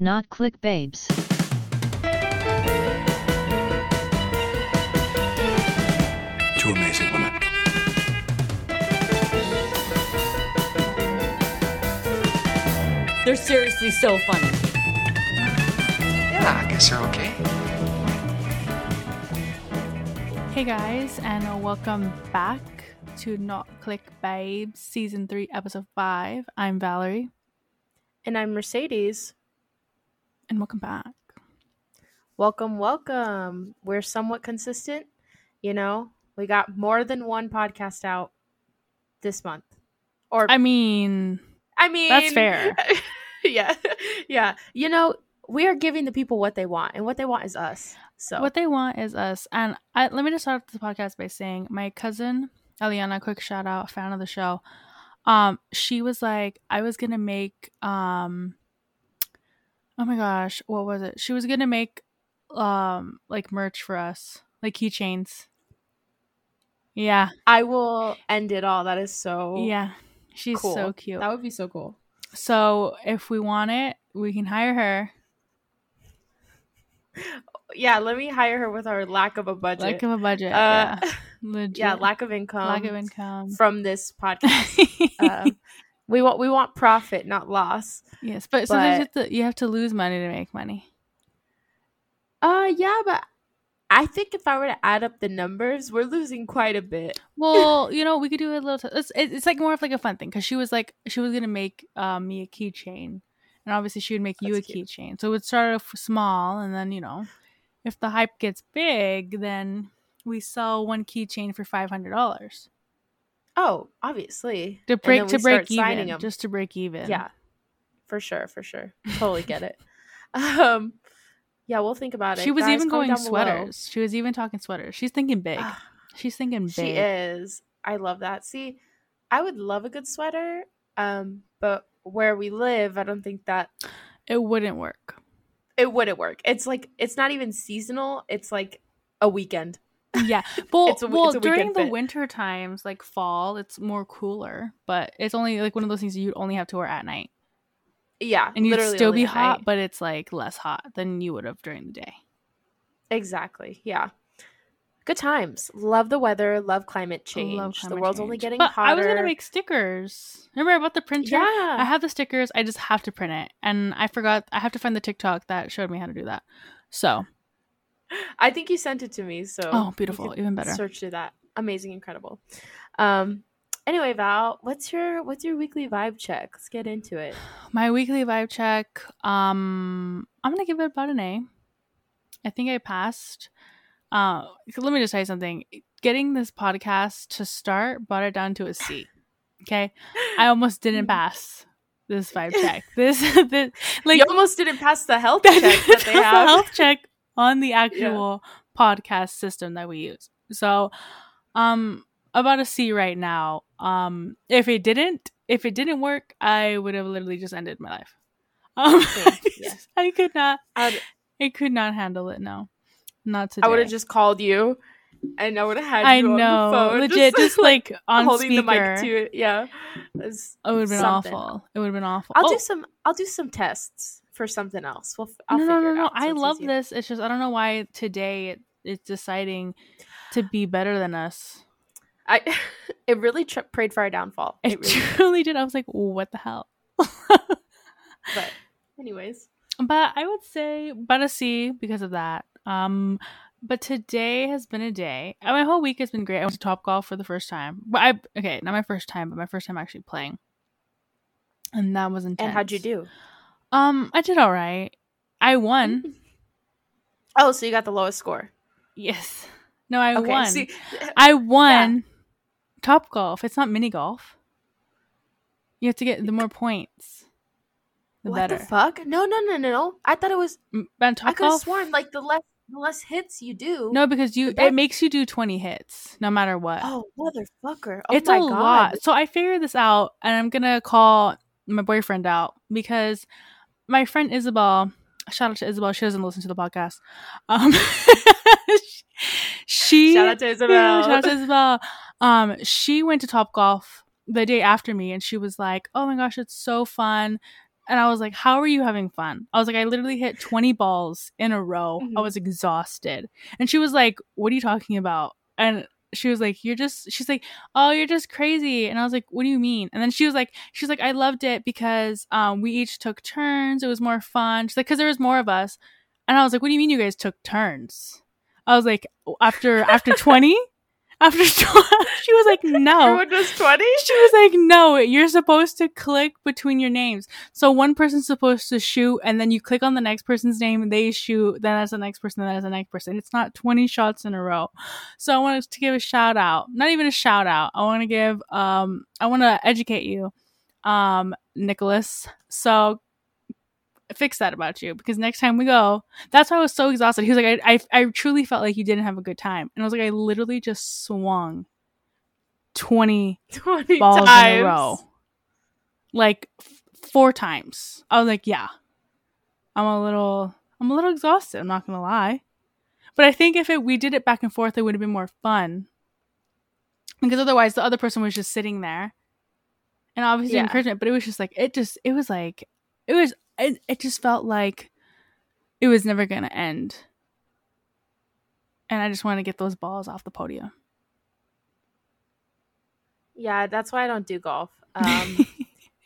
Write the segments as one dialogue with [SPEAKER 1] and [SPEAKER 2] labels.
[SPEAKER 1] Not click babes.
[SPEAKER 2] Two amazing women.
[SPEAKER 3] They're seriously so funny.
[SPEAKER 2] Yeah, I guess they're okay.
[SPEAKER 4] Hey guys, and welcome back to Not Click Babes, Season 3, Episode 5. I'm Valerie,
[SPEAKER 5] And I'm Mercedes.
[SPEAKER 4] And welcome back.
[SPEAKER 5] Welcome, welcome. We're somewhat consistent. You know, we got more than one podcast out this month. Or,
[SPEAKER 4] I mean,
[SPEAKER 5] I mean,
[SPEAKER 4] that's fair.
[SPEAKER 5] yeah. Yeah. You know, we are giving the people what they want, and what they want is us. So,
[SPEAKER 4] what they want is us. And I, let me just start off the podcast by saying my cousin, Eliana, quick shout out, fan of the show. Um, she was like, I was gonna make um oh my gosh, what was it? She was gonna make um like merch for us, like keychains. Yeah,
[SPEAKER 5] I will end it all. That is so
[SPEAKER 4] yeah. She's
[SPEAKER 5] cool.
[SPEAKER 4] so cute.
[SPEAKER 5] That would be so cool.
[SPEAKER 4] So if we want it, we can hire her.
[SPEAKER 5] Yeah, let me hire her with our lack of a budget.
[SPEAKER 4] Lack of a budget.
[SPEAKER 5] Uh,
[SPEAKER 4] yeah.
[SPEAKER 5] Yeah, lack of income.
[SPEAKER 4] lack of income.
[SPEAKER 5] from this podcast. uh, we want we want profit, not loss.
[SPEAKER 4] yes, but, sometimes you have, to, you have to lose money to make money.
[SPEAKER 5] Uh, yeah, but I think if I were to add up the numbers, we're losing quite a bit.
[SPEAKER 4] Well, you know, we could do a little. T- it's, it's like more of like a fun thing because she was like she was gonna make um, me a keychain, and obviously she would make you a
[SPEAKER 5] That's
[SPEAKER 4] keychain. So it would start off small, and then you know, if the hype gets big, then we sell one keychain for five hundred dollars
[SPEAKER 5] Oh, obviously
[SPEAKER 4] to break to break even,
[SPEAKER 5] 'em.
[SPEAKER 4] just to break even.
[SPEAKER 5] Yeah, for sure, for sure. Totally get it. Um, yeah, we'll think about it.
[SPEAKER 4] She was
[SPEAKER 5] Guys,
[SPEAKER 4] even going
[SPEAKER 5] down below.
[SPEAKER 4] sweaters. She was even talking sweaters. She's thinking big.
[SPEAKER 5] Ah,
[SPEAKER 4] She's thinking big.
[SPEAKER 5] she is. I love that. See, I would love a good sweater. Um, but where we live, I don't think that
[SPEAKER 4] It wouldn't work.
[SPEAKER 5] it wouldn't work. It's like it's not even seasonal. It's like a weekend.
[SPEAKER 4] Yeah. Well,
[SPEAKER 5] It's a-
[SPEAKER 4] well
[SPEAKER 5] it's
[SPEAKER 4] during the
[SPEAKER 5] fit.
[SPEAKER 4] winter times, like fall, it's more cooler, but it's only like one of those things you'd only have to wear at night.
[SPEAKER 5] Yeah,
[SPEAKER 4] And you'd still be hot,
[SPEAKER 5] night.
[SPEAKER 4] but it's like less hot than you would have during the day.
[SPEAKER 5] Exactly. Yeah. Good times. Love the weather. Love climate change.
[SPEAKER 4] Love
[SPEAKER 5] the
[SPEAKER 4] climate
[SPEAKER 5] world's only getting
[SPEAKER 4] but
[SPEAKER 5] hotter.
[SPEAKER 4] I was gonna make stickers. Remember I bought the printer?
[SPEAKER 5] Yeah.
[SPEAKER 4] I have the stickers. I just have to print it, and I forgot. I have to find the TikTok that showed me how to do that. So,
[SPEAKER 5] I think you sent it to me. So
[SPEAKER 4] oh, beautiful, even better.
[SPEAKER 5] Search through that. Amazing, incredible. Um. Anyway, Val, what's your what's your weekly vibe check? Let's get into it.
[SPEAKER 4] My weekly vibe check. Um, I'm gonna give it about an A. I think I passed. Uh, let me just tell you something. Getting this podcast to start brought it down to a C. Okay, I almost didn't pass this vibe check. This, this like
[SPEAKER 5] you almost didn't pass the health check that they
[SPEAKER 4] that's the health check on the actual podcast system that we use. So, um, about a C right now. Um, if it didn't, if it didn't work, I would have literally just ended my life. Um,
[SPEAKER 5] yeah.
[SPEAKER 4] I could not.
[SPEAKER 5] I'd-
[SPEAKER 4] I could not handle it. No, not today.
[SPEAKER 5] I would have just called you, and I would have had
[SPEAKER 4] I
[SPEAKER 5] you
[SPEAKER 4] know,
[SPEAKER 5] the phone,
[SPEAKER 4] legit, just, like on
[SPEAKER 5] holding
[SPEAKER 4] speaker.
[SPEAKER 5] the mic to it. Yeah, It's
[SPEAKER 4] it would have been
[SPEAKER 5] something.
[SPEAKER 4] awful. It would have been awful.
[SPEAKER 5] I'll
[SPEAKER 4] Oh,
[SPEAKER 5] do some. I'll do some tests for something else. We'll. f- I'll
[SPEAKER 4] no, no,
[SPEAKER 5] figure
[SPEAKER 4] no,
[SPEAKER 5] it
[SPEAKER 4] no. I love
[SPEAKER 5] easier.
[SPEAKER 4] this. It's just I don't know why today it, it's deciding to be better than us.
[SPEAKER 5] I. It really tr- prayed for our downfall.
[SPEAKER 4] It,
[SPEAKER 5] It really. did.
[SPEAKER 4] truly did. I was like, what the hell?
[SPEAKER 5] But, anyways,
[SPEAKER 4] but I would say about a C because of that. Um, but today has been a day. My whole week has been great. I went to Top Golf for the first time. But I okay, not my first time, but my first time actually playing, and that was intense.
[SPEAKER 5] and how'd you do?
[SPEAKER 4] Um, I did all right. I won.
[SPEAKER 5] Oh, so you got the lowest score.
[SPEAKER 4] yes. No, I
[SPEAKER 5] okay.
[SPEAKER 4] won.
[SPEAKER 5] See,
[SPEAKER 4] I won Top Golf. It's not mini golf. You have to get the more points, the
[SPEAKER 5] what
[SPEAKER 4] better.
[SPEAKER 5] the fuck? No, no, no, no, no. I thought it was.
[SPEAKER 4] M- but
[SPEAKER 5] I could have sworn like the less the less hits you do.
[SPEAKER 4] No, because you it makes you do twenty hits no matter what.
[SPEAKER 5] Oh, motherfucker! Oh
[SPEAKER 4] it's a
[SPEAKER 5] God.
[SPEAKER 4] lot. So I figured this out, and I'm gonna call my boyfriend out because my friend Isabel. Shout out to Isabel. She doesn't listen to the podcast. Um, she
[SPEAKER 5] Shout out to Isabel.
[SPEAKER 4] Yeah, shout out to Isabel. Um, she went to Top Golf the day after me, and she was like, "Oh my gosh, it's so fun." And I was like, How are you having fun? I was like, I literally hit 20 balls in a row. I
[SPEAKER 5] Mhm.
[SPEAKER 4] was exhausted. And she was like, What are you talking about? And she was like, You're just, she's like, Oh, you're just crazy. And I was like, What do you mean? And then she was like, She's like, I loved it because um, we each took turns. It was more fun. She's like, Because there was more of us. And I was like, What do you mean you guys took turns? I was like, After, after 20? After 20? She was like, No.
[SPEAKER 5] Everyone does 20?
[SPEAKER 4] She was like, "No, you're supposed to click between your names. So one person's supposed to shoot, and then you click on the next person's name, and they shoot. Then that's the next person. Then that's the next person. It's not 20 shots in a row. So I wanted to give a shout out. Not even a shout out. I want to give. Um, I want to educate you, um, Nicholas. So fix that about you because next time we go that's why i was so exhausted he was like I, I i truly felt like you didn't have a good time and i was like i literally just swung 20
[SPEAKER 5] 20
[SPEAKER 4] balls
[SPEAKER 5] times.
[SPEAKER 4] in a row. Like f- four times. I was like, yeah. I'm a little I'm a little exhausted, I'm not gonna lie. But I think if it we did it back and forth, it would have been more fun. Because otherwise the other person was just sitting there. And obviously
[SPEAKER 5] Yeah.
[SPEAKER 4] encouragement, but it was just like it just it was like it was it, it just felt like it was never gonna end. And I just wanted to get those balls off the podium.
[SPEAKER 5] Yeah, that's why I don't do golf. Um,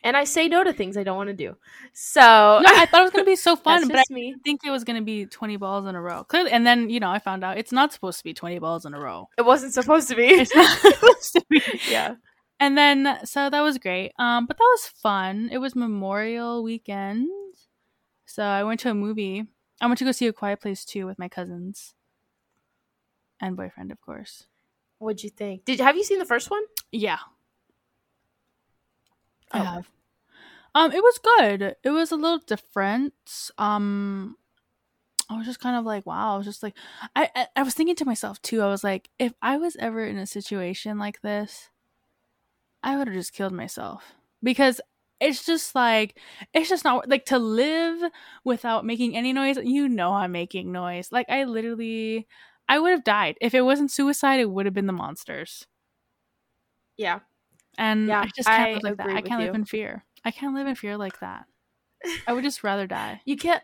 [SPEAKER 5] and I say no to things I don't want to do. So
[SPEAKER 4] no, I thought it was gonna be so fun, but I
[SPEAKER 5] me.
[SPEAKER 4] think it was gonna be twenty balls in a row. Clearly, and then you know I found out it's not supposed to be twenty balls in a row.
[SPEAKER 5] It wasn't supposed to be.
[SPEAKER 4] It's not supposed to be.
[SPEAKER 5] yeah.
[SPEAKER 4] And then so that was great. Um, but that was fun. It was Memorial Weekend, so I went to a movie. I went to go see A Quiet Place two with my cousins and boyfriend, of course.
[SPEAKER 5] What'd you think? Did have you seen the first one?
[SPEAKER 4] Yeah, I
[SPEAKER 5] Oh.
[SPEAKER 4] have. Um, it was good. It was a little different. Um, I was just kind of like, wow. I was just like, I, I I was thinking to myself too. I was like, if I was ever in a situation like this, I would have just killed myself because it's just like it's just not like to live without making any noise. You know, I'm making noise. Like I literally, I would have died if it wasn't suicide. It would have been the monsters.
[SPEAKER 5] Yeah.
[SPEAKER 4] And
[SPEAKER 5] Yeah,
[SPEAKER 4] I just can't
[SPEAKER 5] I
[SPEAKER 4] live like that. I can't
[SPEAKER 5] you.
[SPEAKER 4] live in fear. I can't live in fear like that. I would just rather die.
[SPEAKER 5] You can't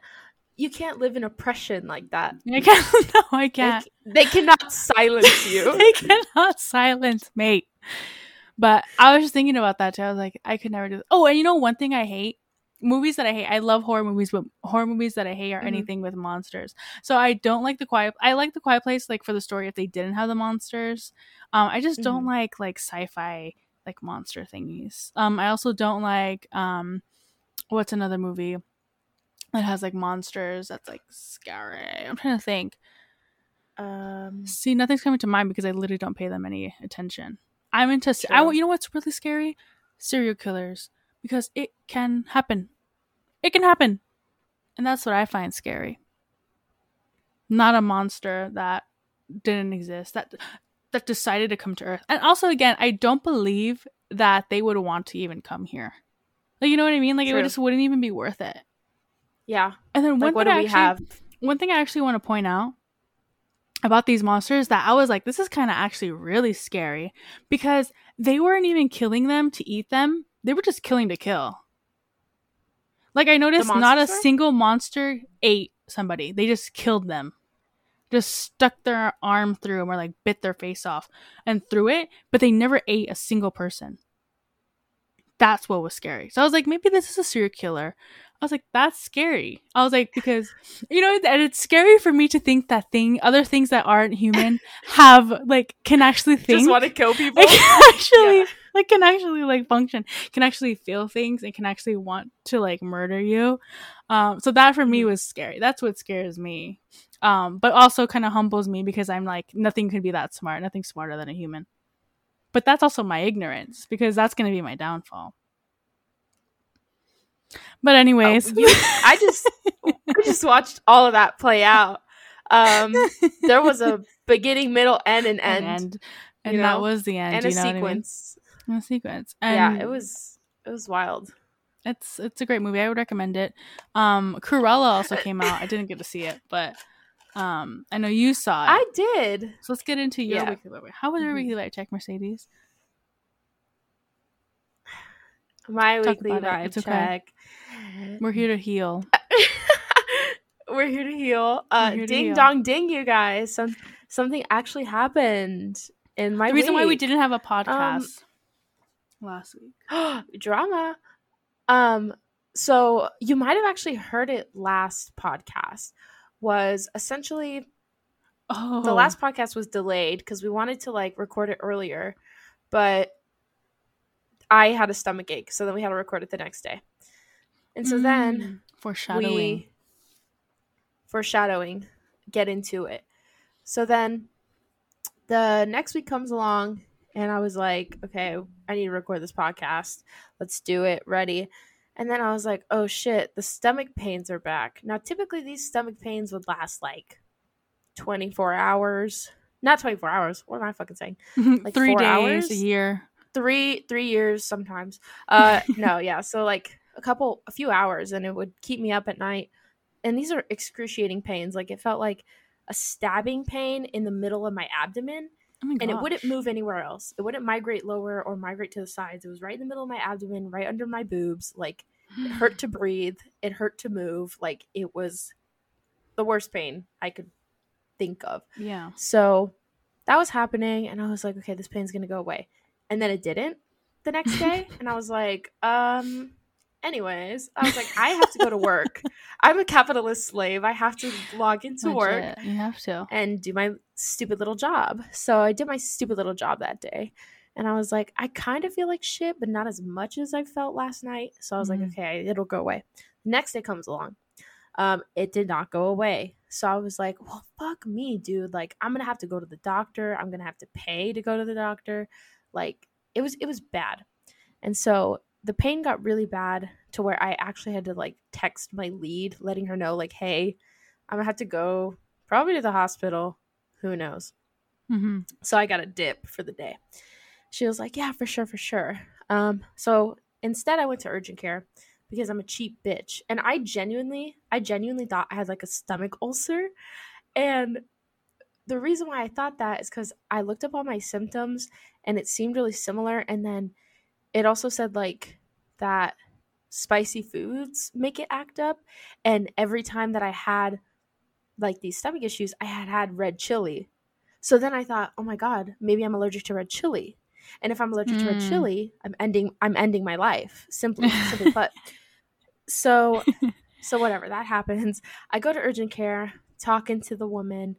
[SPEAKER 5] you can't live in oppression like that.
[SPEAKER 4] I can't. No, I
[SPEAKER 5] They,
[SPEAKER 4] can't.
[SPEAKER 5] c- they cannot silence you.
[SPEAKER 4] they cannot silence mate. But I was just thinking about that too. I was like, I could never do. Oh, and you know one thing I hate movies that I hate. I love horror movies, but horror movies that I hate are
[SPEAKER 5] Mhm.
[SPEAKER 4] anything with monsters. So I don't like the quiet. I like the Quiet Place like for the story if they didn't have the monsters. Um, I just don't
[SPEAKER 5] Mhm.
[SPEAKER 4] like like sci-fi like monster thingies. Um, I also don't like um, what's another movie that has like monsters that's like scary. I'm trying to think.
[SPEAKER 5] Um
[SPEAKER 4] See, nothing's coming to mind because I literally don't pay them any attention. I'm into. I
[SPEAKER 5] True.
[SPEAKER 4] you know what's really scary? Serial killers because it can happen. It can happen, and that's what I find scary. Not a monster that didn't exist that that decided to come to Earth, and also again, I don't believe that they would want to even come here. Like you know what I mean? Like it
[SPEAKER 5] True.
[SPEAKER 4] would just wouldn't even be worth it.
[SPEAKER 5] yeah.
[SPEAKER 4] And then one
[SPEAKER 5] Like what do
[SPEAKER 4] I
[SPEAKER 5] we
[SPEAKER 4] actually-
[SPEAKER 5] have?
[SPEAKER 4] one thing I actually want to point out about these monsters that I was like, this is kind of actually really scary because they weren't even killing them to eat them. They were just killing to kill. Like I noticed not a single monster ate somebody. They just killed them. Just stuck their arm through them or like bit their face off and threw it, but they never ate a single person. That's what was scary. So I was like, maybe this is a serial killer. I was like, that's scary. I was like, because you know, and it's scary for me to think that thing, other things that aren't human, have like can actually think,
[SPEAKER 5] Just want to kill people.
[SPEAKER 4] like, actually,
[SPEAKER 5] Yeah.
[SPEAKER 4] like, can actually like function, can actually feel things, and can actually want to like murder you. Um, so that for me
[SPEAKER 5] Mhm.
[SPEAKER 4] was scary. That's what scares me. Um, but also kind of humbles me because I'm like, nothing could be that smart. Nothing smarter than a human. But that's also my ignorance because that's going to be my downfall. But anyways,
[SPEAKER 5] Oh, you- I just I just watched all of that play out. Um there was a beginning, middle, and an
[SPEAKER 4] and
[SPEAKER 5] end,
[SPEAKER 4] and,
[SPEAKER 5] you
[SPEAKER 4] that was the end.
[SPEAKER 5] and a
[SPEAKER 4] you know what I mean?
[SPEAKER 5] sequence.
[SPEAKER 4] A sequence. And
[SPEAKER 5] yeah, it was it was wild.
[SPEAKER 4] It's it's a great movie. I would recommend it. Um, Cruella also came out. I didn't get to see it, but um, I know you saw it.
[SPEAKER 5] I did.
[SPEAKER 4] so let's get into your
[SPEAKER 5] Yeah.
[SPEAKER 4] weekly. How was your
[SPEAKER 5] Mhm.
[SPEAKER 4] weekly light check, Mercedes?
[SPEAKER 5] My
[SPEAKER 4] Talk
[SPEAKER 5] weekly
[SPEAKER 4] about it.
[SPEAKER 5] vibe
[SPEAKER 4] It's okay.
[SPEAKER 5] check.
[SPEAKER 4] We're here to heal.
[SPEAKER 5] We're here to heal. Uh,
[SPEAKER 4] here to
[SPEAKER 5] ding
[SPEAKER 4] heal.
[SPEAKER 5] dong ding, you guys. Some something actually happened in my
[SPEAKER 4] the reason why we didn't have a podcast last week.
[SPEAKER 5] drama. Um, so you might have actually heard it last podcast. Was essentially
[SPEAKER 4] Oh,
[SPEAKER 5] the last podcast was delayed because we wanted to like record it earlier, but I had a stomach ache, so then we had to record it the next day. And so then
[SPEAKER 4] Mm, foreshadowing.
[SPEAKER 5] we foreshadowing get into it so then the next week comes along and i was like okay i need to record this podcast let's do it ready and then i was like oh shit the stomach pains are back now typically these stomach pains would last like 24 hours not 24 hours what am i fucking saying like
[SPEAKER 4] three
[SPEAKER 5] four
[SPEAKER 4] days
[SPEAKER 5] hours?
[SPEAKER 4] a year.
[SPEAKER 5] Three three years sometimes. Uh no yeah so like a couple a few hours and it would keep me up at night. And these are excruciating pains like it felt like a stabbing pain in the middle of my abdomen
[SPEAKER 4] Oh my
[SPEAKER 5] and it wouldn't move anywhere else. It wouldn't migrate lower or migrate to the sides. It was right in the middle of my abdomen right under my boobs. Like it hurt to breathe. It hurt to move. Like it was the worst pain i could think of.
[SPEAKER 4] Yeah.
[SPEAKER 5] so that was happening, and I was like, okay, this pain's gonna go away. And then it didn't the next day, and I was like, um, anyways, I was like, I have to go to work. I'm a capitalist slave. I have to log into work
[SPEAKER 4] You have to.
[SPEAKER 5] and do my stupid little job. So I did my stupid little job that day. And I was like, I kind of feel like shit, but not as much as I felt last night. So I was
[SPEAKER 4] Mhm.
[SPEAKER 5] like, okay, it'll go away. Next day comes along. Um, it did not go away. So I was like, well, fuck me, dude. Like, I'm gonna have to go to the doctor. I'm gonna have to pay to go to the doctor. Like, it was it was bad. And so the pain got really bad to where I actually had to like text my lead, letting her know, like, hey, I'm gonna have to go probably to the hospital. Who knows?
[SPEAKER 4] hmm
[SPEAKER 5] So I got a dip for the day. She was like, "Yeah, for sure, for sure." Um, so instead, I went to urgent care because I'm a cheap bitch, and I genuinely, I genuinely thought I had like a stomach ulcer, and the reason why I thought that is because I looked up all my symptoms and it seemed really similar, and then it also said like that spicy foods make it act up, and every time that I had like these stomach issues, I had had red chili. So then I thought, oh my god, maybe I'm allergic to red chili. And if I'm allergic to red
[SPEAKER 4] Mm.
[SPEAKER 5] chili, I'm ending I'm ending my life. Simply simply put. So so whatever, that happens. I go to urgent care, talking to the woman.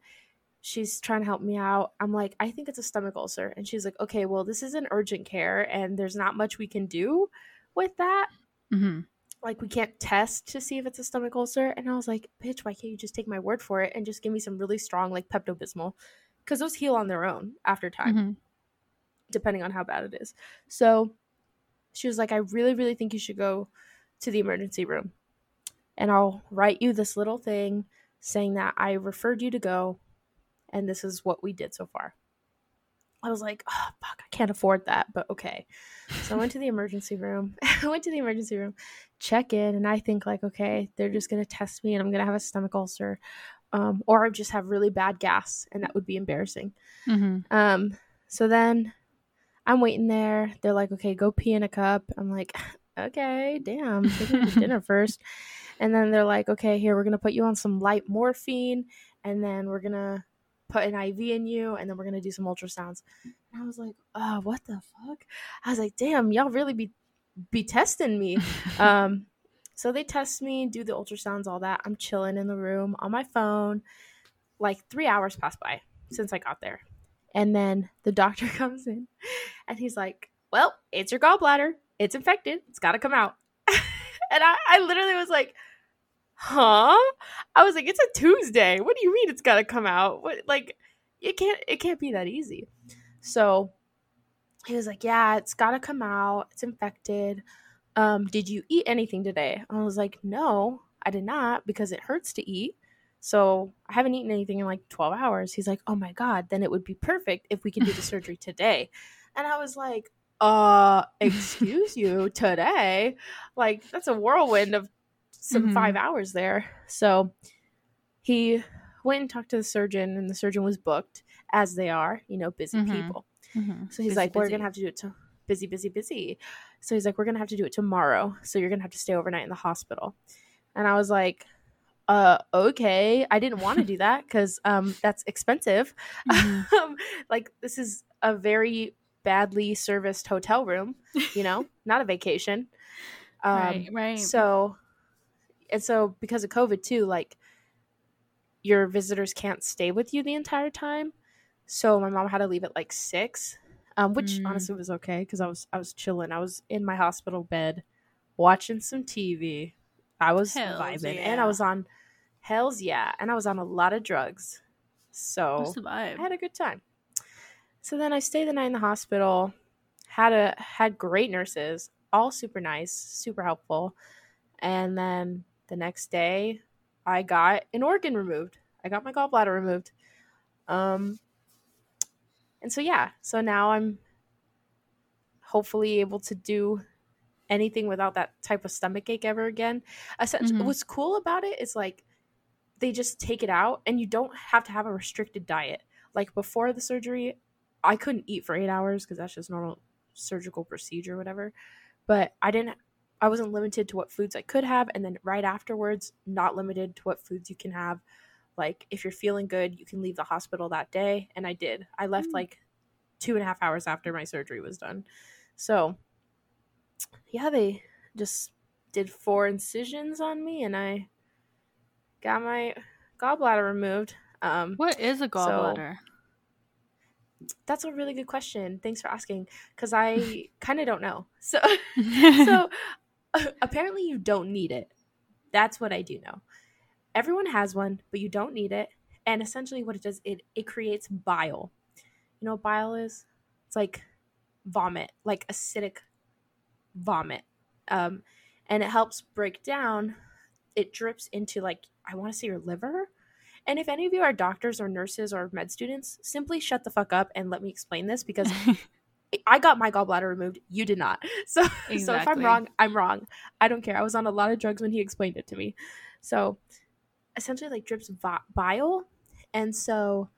[SPEAKER 5] She's trying to help me out. I'm like, I think it's a stomach ulcer. And she's like, okay, well, this is an urgent care and there's not much we can do with that.
[SPEAKER 4] Hmm
[SPEAKER 5] like we can't test to see if it's a stomach ulcer. And i was like bitch why can't you just take my word for it and just give me some really strong like pepto-bismol? Because those heal on their own after time
[SPEAKER 4] hmm
[SPEAKER 5] depending on how bad it is. So she was like i really really think you should go to the emergency room. And i'll write you this little thing saying that i referred you to go and this is what we did so far i was like oh fuck i can't afford that but okay so I went to the emergency room. I went to the emergency room, check in, and I think like, okay, they're just gonna test me, and I'm gonna have a stomach ulcer, um, or I just have really bad gas, and that would be embarrassing.
[SPEAKER 4] hmm
[SPEAKER 5] Um, so then I'm waiting there. They're like, okay, go pee in a cup. I'm like, okay, damn, to dinner first. And then they're like, okay, here we're gonna put you on some light morphine, and then we're gonna put an IV in you, and then we're gonna do some ultrasounds. And I was like, oh, what the fuck? I was like, damn, y'all really be be testing me. um, so they test me, do the ultrasounds, all that. I'm chilling in the room on my phone. Like three hours pass by since I got there. And then the doctor comes in and he's like, Well, it's your gallbladder. It's infected. It's got to come out. and I, I literally was like, Huh? I was like, It's a Tuesday. What do you mean it's got to come out? What, like, it can't, it can't be that easy. So he was like, Yeah, it's got to come out. It's infected. Um, did you eat anything today? I was like, No, I did not because it hurts to eat. So I haven't eaten anything in like 12 hours. He's like, Oh my God, then it would be perfect if we could do the surgery today. And I was like, Uh, excuse you, today? Like, that's a whirlwind of some
[SPEAKER 4] Mhm.
[SPEAKER 5] five hours there. So he went and talked to the surgeon, and the surgeon was booked, as they are, you know, busy
[SPEAKER 4] Mhm.
[SPEAKER 5] people.
[SPEAKER 4] hmm
[SPEAKER 5] So he's
[SPEAKER 4] Busy,
[SPEAKER 5] like, We're gonna have to do it to busy, busy, busy. So he's like, we're gonna have to do it tomorrow. So you're gonna have to stay overnight in the hospital. And I was like, uh, okay. I didn't want to do that because um, that's expensive.
[SPEAKER 4] Mhm.
[SPEAKER 5] Um, like this is a very badly serviced hotel room, you know, not a vacation. Um,
[SPEAKER 4] right, right.
[SPEAKER 5] so, and so because of COVID too, like your visitors can't stay with you the entire time. So my mom had to leave at like six, um, which
[SPEAKER 4] Mm.
[SPEAKER 5] honestly was okay because I was I was chilling. I was in my hospital bed watching some TV. I was
[SPEAKER 4] Hells
[SPEAKER 5] vibing, and I was on Hell's yeah, and I was on a lot of drugs. So? I had a good time. So then I stayed the night in the hospital. Had a had great nurses, all super nice, super helpful. And then the next day, I got an organ removed. I got my gallbladder removed. Um, and so yeah, so now I'm hopefully able to do anything without that type of stomach ache ever again. Essentially,
[SPEAKER 4] Mhm.
[SPEAKER 5] what's cool about it is like they just take it out and you don't have to have a restricted diet. Like before the surgery, I couldn't eat for eight hours because that's just normal surgical procedure, or whatever. But I didn't, I wasn't limited to what foods I could have. And then right afterwards, not limited to what foods you can have. Like if you're feeling good, you can leave the hospital that day. And I did. I left
[SPEAKER 4] Mm.
[SPEAKER 5] like two and a half hours after my surgery was done. So yeah, they just did four incisions on me and I got my gallbladder removed. Um,
[SPEAKER 4] what is a gallbladder?
[SPEAKER 5] that's a really good question. Thanks for asking because I kind of don't know. So, so apparently you don't need it. That's what I do know. Everyone has one, but you don't need it. And essentially, what it does, it it creates bile. You know what bile is? It's like vomit, like acidic vomit, um, and it helps break down. It drips into like I want to say your liver. And if any of you are doctors or nurses or med students, simply shut the fuck up and let me explain this because I got my gallbladder removed. You did not. So, so if I'm wrong, I'm wrong. I don't care. I was on a lot of drugs when he explained it to me. So, essentially, like drips bile, and so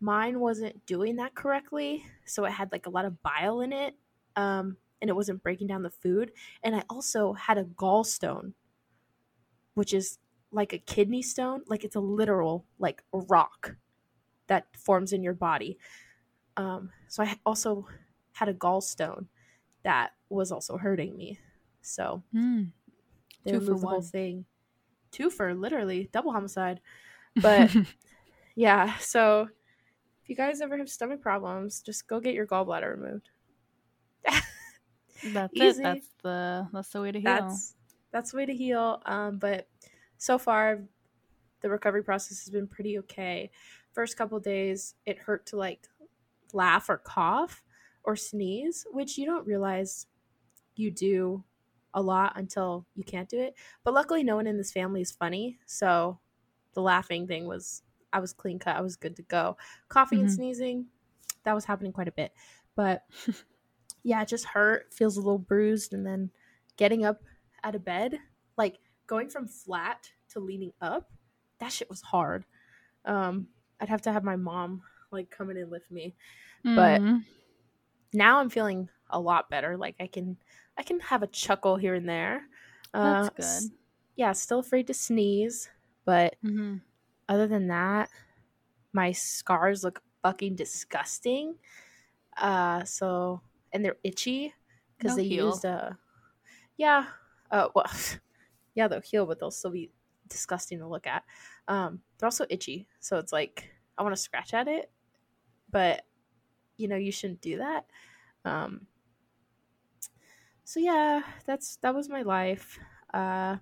[SPEAKER 5] mine wasn't doing that correctly. So it had like a lot of bile in it, um, and it wasn't breaking down the food. And I also had a gallstone, which is like a kidney stone. Like it's a literal like rock that forms in your body. Um, so I also had a gallstone that was also hurting me. So
[SPEAKER 4] Mm.
[SPEAKER 5] they
[SPEAKER 4] Two for
[SPEAKER 5] removed the whole thing. Two for literally double homicide. But yeah, so if you guys ever have stomach problems, just go get your gallbladder removed.
[SPEAKER 4] that's
[SPEAKER 5] Easy.
[SPEAKER 4] it. That's the that's the way to heal.
[SPEAKER 5] That's that's the way to heal. Um, but so far, the recovery process has been pretty okay. First couple days, it hurt to like laugh or cough or sneeze, which you don't realize you do a lot until you can't do it. But luckily, no one in this family is funny, so the laughing thing was I was clean cut. I was good to go. Coughing and
[SPEAKER 4] Mhm.
[SPEAKER 5] sneezing, that was happening quite a bit, but yeah, it just hurt. Feels a little bruised, and then getting up out of bed, like going from flat to leaning up, that shit was hard. Um, I'd have to have my mom like come in and lift me. but-
[SPEAKER 4] Mhm.
[SPEAKER 5] Now I'm feeling a lot better. Like I can, I can have a chuckle here and there.
[SPEAKER 4] that's
[SPEAKER 5] Uh, s-
[SPEAKER 4] good.
[SPEAKER 5] Yeah, still afraid to sneeze, but
[SPEAKER 4] Mhm.
[SPEAKER 5] other than that, my scars look fucking disgusting. Uh, so and they're itchy because
[SPEAKER 4] They'll
[SPEAKER 5] they
[SPEAKER 4] heal.
[SPEAKER 5] used a, yeah, uh, well, yeah, they'll heal, but they'll still be disgusting to look at. Um, they're also itchy, so it's like I want to scratch at it, but you know you shouldn't do that. Um, so yeah, that's that was my life. Uh,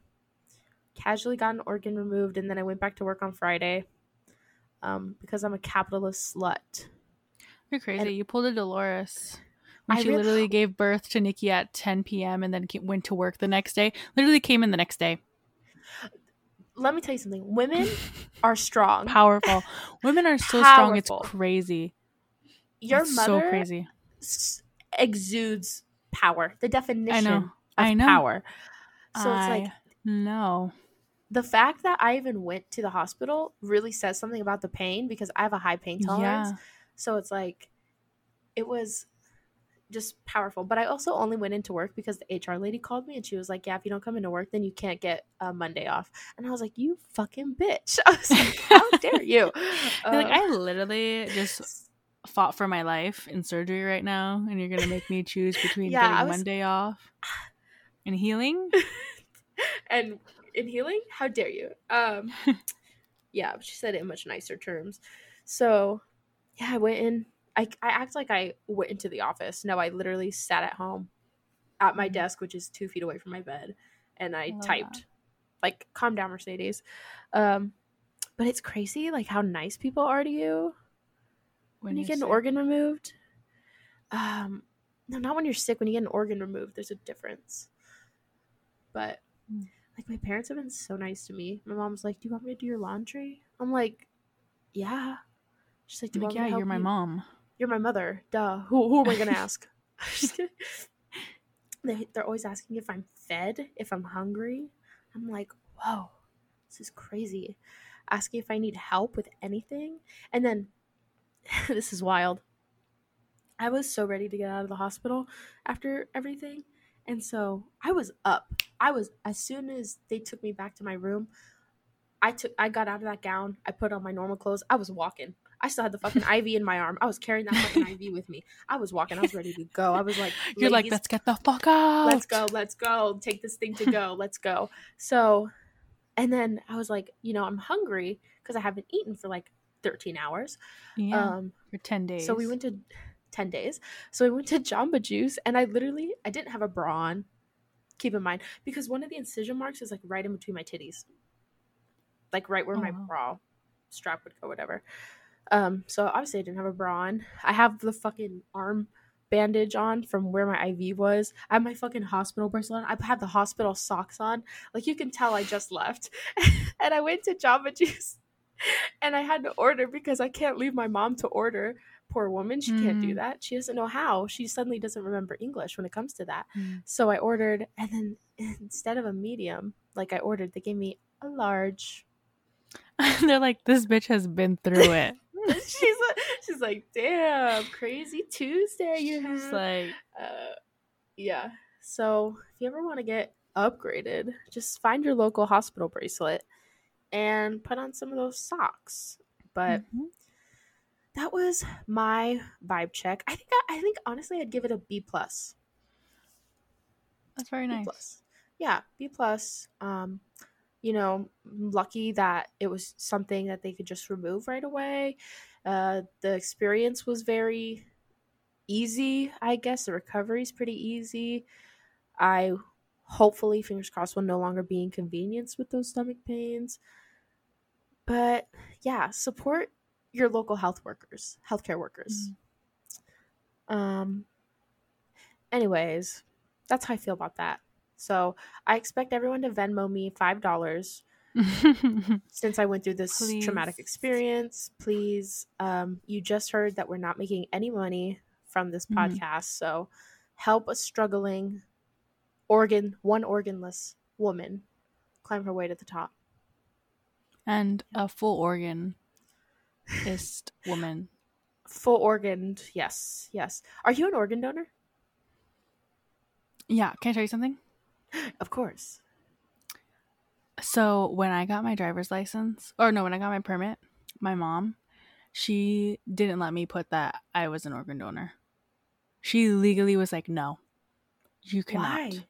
[SPEAKER 5] casually got an organ removed, and then I went back to work on Friday. Um, because I'm a capitalist slut.
[SPEAKER 4] You're crazy.
[SPEAKER 5] and-
[SPEAKER 4] you pulled a Dolores. When
[SPEAKER 5] I
[SPEAKER 4] she literally gave birth to Nikki at 10 p.m. and then went to work the next day. Literally came in the next day.
[SPEAKER 5] Let me tell you something. Women are strong.
[SPEAKER 4] Powerful. Women are so strong. It's crazy.
[SPEAKER 5] Your
[SPEAKER 4] It's
[SPEAKER 5] mother
[SPEAKER 4] so crazy.
[SPEAKER 5] exudes power. The definition I
[SPEAKER 4] know.
[SPEAKER 5] of
[SPEAKER 4] I know.
[SPEAKER 5] power. So it's like
[SPEAKER 4] no.
[SPEAKER 5] the fact that I even went to the hospital really says something about the pain because I have a high pain tolerance.
[SPEAKER 4] Yeah.
[SPEAKER 5] So it's like it was just powerful. But I also only went into work because the HR lady called me and she was like, "Yeah, if you don't come into work, then you can't get a Monday off." And I was like, "You fucking bitch!" I was like, "How dare you?"
[SPEAKER 4] Like
[SPEAKER 5] Uh,
[SPEAKER 4] I literally just fought for my life in surgery right now, and you're gonna make me choose between
[SPEAKER 5] Yeah,
[SPEAKER 4] getting
[SPEAKER 5] was-
[SPEAKER 4] Monday off and healing.
[SPEAKER 5] and in healing, how dare you? Um, yeah, she said it in much nicer terms. So, yeah, I went in. I I act like I went into the office. No, I literally sat at home at my
[SPEAKER 4] Mhm.
[SPEAKER 5] desk, which is two feet away from my bed, and I
[SPEAKER 4] that.
[SPEAKER 5] typed. Like, calm down, Mercedes. Um, but it's crazy, like how nice people are to you when, you
[SPEAKER 4] you're
[SPEAKER 5] get an organ removed. Um, no, not when you're sick. When you get an organ removed, there's a difference. But
[SPEAKER 4] Mm.
[SPEAKER 5] like my parents have been so nice to me. My mom's like, "Do you want me to do your laundry?" I'm like, "Yeah." She's like, "Do you
[SPEAKER 4] like,
[SPEAKER 5] want me to help
[SPEAKER 4] you're my
[SPEAKER 5] you?"
[SPEAKER 4] mom.
[SPEAKER 5] You're my mother. Duh. Who who am I gonna ask? They they're always asking if I'm fed, if I'm hungry. I'm like, whoa, this is crazy. Asking if I need help with anything, and then this is wild. I was so ready to get out of the hospital after everything, and so I was up. I was as soon as they took me back to my room. I took I got out of that gown. I put on my normal clothes. I was walking. I still had the fucking IV in my arm. I was carrying that fucking IV with me. I was walking. I was ready to go. I was like,
[SPEAKER 4] You're like, let's get the fuck out.
[SPEAKER 5] let's go, let's go. Take this thing to go. Let's go. So, and then I was like, you know, I'm hungry because I haven't eaten for like 13 hours.
[SPEAKER 4] Yeah,
[SPEAKER 5] Um,
[SPEAKER 4] for ten days.
[SPEAKER 5] so we went to 10 days. So we went to Jamba Juice and I literally, I didn't have a bra on. Keep in mind, because one of the incision marks is like right in between my titties. Like right where
[SPEAKER 4] Oh,
[SPEAKER 5] my
[SPEAKER 4] wow.
[SPEAKER 5] bra strap would go, whatever. Um, so obviously I didn't have a bra on. I have the fucking arm bandage on from where my IV was. I have my fucking hospital bracelet on. I have the hospital socks on. Like you can tell I just left. and I went to Jamba Juice and I had to order because I can't leave my mom to order. Poor woman, she can't do
[SPEAKER 4] Mm.
[SPEAKER 5] that. She doesn't know how. She suddenly doesn't remember English when it comes to that.
[SPEAKER 4] Mm.
[SPEAKER 5] So I ordered, and then instead of a medium, like I ordered, they gave me a large.
[SPEAKER 4] They're like, this bitch has been through it.
[SPEAKER 5] she's like, she's like, damn, crazy Tuesday you
[SPEAKER 4] She's
[SPEAKER 5] have.
[SPEAKER 4] like,
[SPEAKER 5] uh, yeah. So if you ever want to get upgraded, just find your local hospital bracelet and put on some of those socks. But
[SPEAKER 4] mhm.
[SPEAKER 5] that was my vibe check. I think I, I think honestly I'd give it a B plus.
[SPEAKER 4] that's very
[SPEAKER 5] B
[SPEAKER 4] nice.
[SPEAKER 5] plus. Yeah, B plus. Um, you know, lucky that it was something that they could just remove right away. Uh, the experience was very easy. I guess the recovery is pretty easy. I hopefully, fingers crossed, will no longer be inconvenienced with those stomach pains. But yeah, support your local health workers, healthcare workers. Um. Anyways, that's how I feel about that. So I expect everyone to Venmo me five dollars since I went through this traumatic experience. Please, um, you just heard that we're not making any money from this
[SPEAKER 4] Mhm.
[SPEAKER 5] podcast, so help a struggling organ, one organless woman climb her way to the top.
[SPEAKER 4] and a full organ ist woman.
[SPEAKER 5] Full organed, yes, yes. Are you an organ donor?
[SPEAKER 4] Yeah, can I tell you something?
[SPEAKER 5] Of course.
[SPEAKER 4] So when I got my driver's license, or no, when I got my permit, my mom, she didn't let me put that I was an organ donor. She legally was like, "No, you cannot,"
[SPEAKER 5] Why?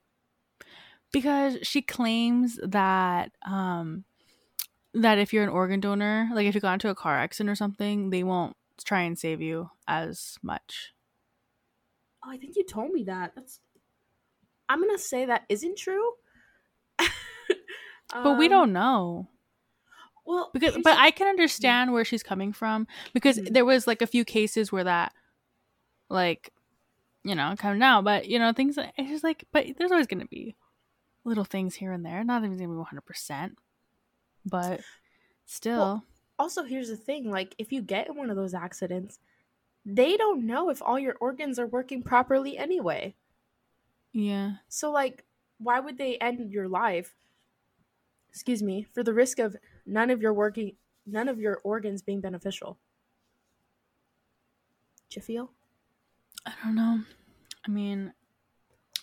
[SPEAKER 4] because she claims that um that if you're an organ donor, like if you got into a car accident or something, they won't try and save you as much.
[SPEAKER 5] Oh, I think you told me that. That's. I'm gonna say that isn't true.
[SPEAKER 4] But we
[SPEAKER 5] Um,
[SPEAKER 4] don't know.
[SPEAKER 5] Well,
[SPEAKER 4] because but I can understand where she's coming from because
[SPEAKER 5] Mhm.
[SPEAKER 4] there was like a few cases where that like you know come now, but you know things it's just like but there's always going to be little things here and there not even to be 100% but still
[SPEAKER 5] Well, also here's the thing like if you get in one of those accidents they don't know if all your organs are working properly anyway
[SPEAKER 4] yeah.
[SPEAKER 5] So like why would they end your life excuse me for the risk of none of your working none of your organs being beneficial? Do you feel?
[SPEAKER 4] I don't know. I mean,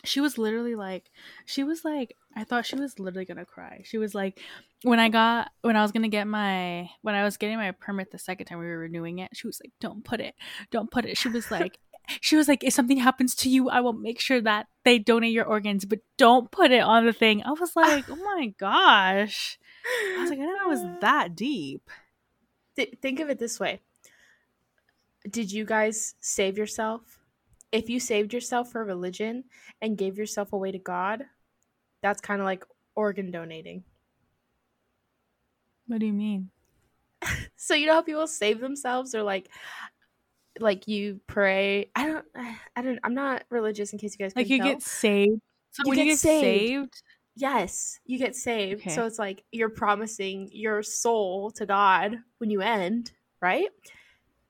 [SPEAKER 4] she was literally like, she was like, I thought she was literally gonna cry. She was like, when I got, when I was gonna get my, when I was getting my permit the second time we were renewing it, she was like, don't put it, don't put it. She was like, she was like, if something happens to you, I will make sure that they donate your organs, but don't put it on the thing. I was like, oh my gosh. I was like, I didn't know it was that deep.
[SPEAKER 5] Th- think of it this way Did you guys save yourself? If you saved yourself for religion and gave yourself away to God, that's kind of like organ donating.
[SPEAKER 4] What do you mean?
[SPEAKER 5] So you know how people save themselves or like like you pray. I don't I don't I'm not religious in case you guys
[SPEAKER 4] Like you
[SPEAKER 5] tell.
[SPEAKER 4] get saved. So
[SPEAKER 5] You
[SPEAKER 4] when
[SPEAKER 5] get
[SPEAKER 4] you get
[SPEAKER 5] saved.
[SPEAKER 4] saved,
[SPEAKER 5] Yes, you get saved.
[SPEAKER 4] Okay.
[SPEAKER 5] So it's like you're promising your soul to God when you end, right?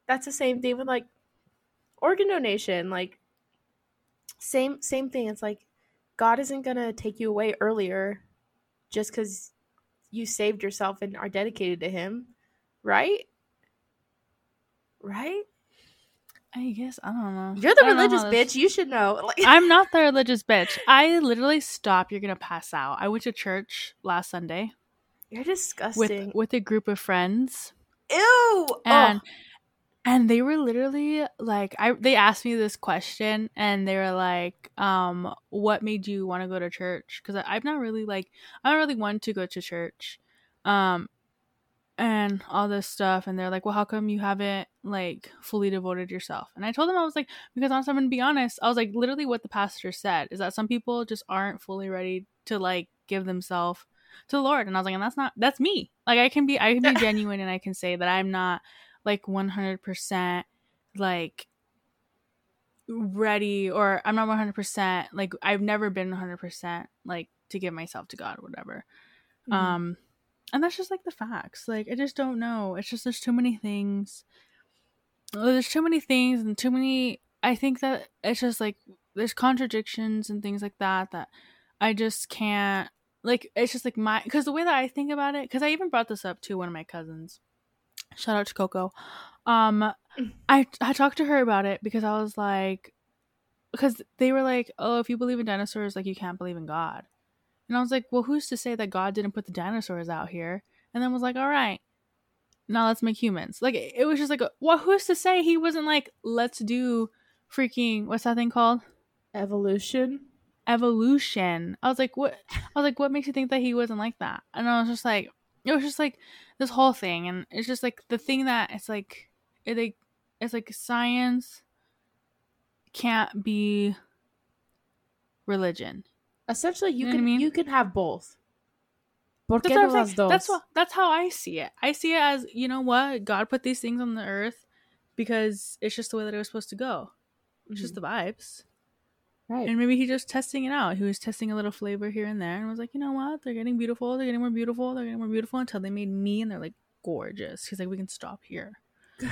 [SPEAKER 5] That's the same thing with like organ donation. Like same same thing. It's like God isn't gonna take you away earlier just because you saved yourself and are dedicated to Him, right? Right?
[SPEAKER 4] I guess I don't know.
[SPEAKER 5] You're the religious
[SPEAKER 4] how this-
[SPEAKER 5] bitch. You should know. Like,
[SPEAKER 4] I'm not the religious bitch. I literally stop. You're gonna pass out. I went to church last Sunday
[SPEAKER 5] you're disgusting.
[SPEAKER 4] with a group of friends,
[SPEAKER 5] Ew.
[SPEAKER 4] and
[SPEAKER 5] oh,
[SPEAKER 4] and they were literally like, I they asked me this question, and they were like, um, what made you want to go to church? Because I'm not really like I don't really want to go to church, um, and all this stuff, and they're like, well, how come you haven't like fully devoted yourself? And I told them I was like, because honestly, I'm gonna be honest. I was like, literally, what the pastor said is that some people just aren't fully ready to like give themselves to the Lord, and I was like, and that's not that's me. Like I can be I can be genuine, and I can say that I'm not like 100% like ready or I'm not 100% like I've never been 100% like to give myself to God or whatever.
[SPEAKER 5] Mhm.
[SPEAKER 4] Um and that's just like the facts. Like I just don't know. It's just there's too many things. Uh, There's too many things and too many I think that it's just like there's contradictions and things like that that I just can't like it's just like my cuz the way that I think about it cuz I even brought this up to one of my cousins. Shout out to Coco. Um I I talked to her about it because I was like because they were like, "Oh, if you believe in dinosaurs, like you can't believe in God." And I was like, "Well, who's to say that God didn't put the dinosaurs out here?" And then was like, "All right, now let's make humans." Like it was just like, "Well, who's to say he wasn't like, let's do freaking what's that thing called?
[SPEAKER 5] Evolution.
[SPEAKER 4] Evolution." I was like, "What?" I was like, "What makes you think that he wasn't like that?" And I was just like, it was just like this whole thing, and it's just like the thing that it's like, it like, it's like science can't be religion.
[SPEAKER 5] Essentially, you
[SPEAKER 4] You know what I
[SPEAKER 5] can
[SPEAKER 4] mean?
[SPEAKER 5] you can have both. ¿Por
[SPEAKER 4] That's what
[SPEAKER 5] no
[SPEAKER 4] I'm
[SPEAKER 5] las
[SPEAKER 4] saying.
[SPEAKER 5] dos?
[SPEAKER 4] That's what that's how I see it. I see it as you know what God put these things on the earth because it's just the way that it was supposed to go. It's just the vibes,
[SPEAKER 5] right.
[SPEAKER 4] and maybe he's just testing it out. He was testing a little flavor here and there, and was like, you know what? They're getting beautiful. They're getting more beautiful. They're getting more beautiful until they made me, and they're like gorgeous. He's like, we can stop here.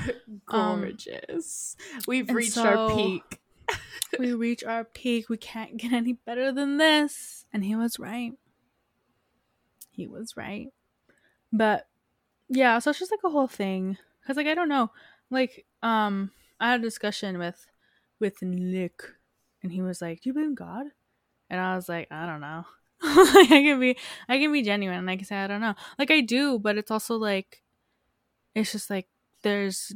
[SPEAKER 4] Um,
[SPEAKER 5] Gorgeous. We've
[SPEAKER 4] and
[SPEAKER 5] reached our peak.
[SPEAKER 4] We reach our peak. We can't get any better than this. And he was right. He was right. But yeah, so it's just like a whole thing. Cause like I don't know. Like, um, I had a discussion with with Nick and he was like, Do you believe in God? And I was like, I don't know. like I can be I can be genuine and I can say I don't know. Like I do, but it's also like it's just like there's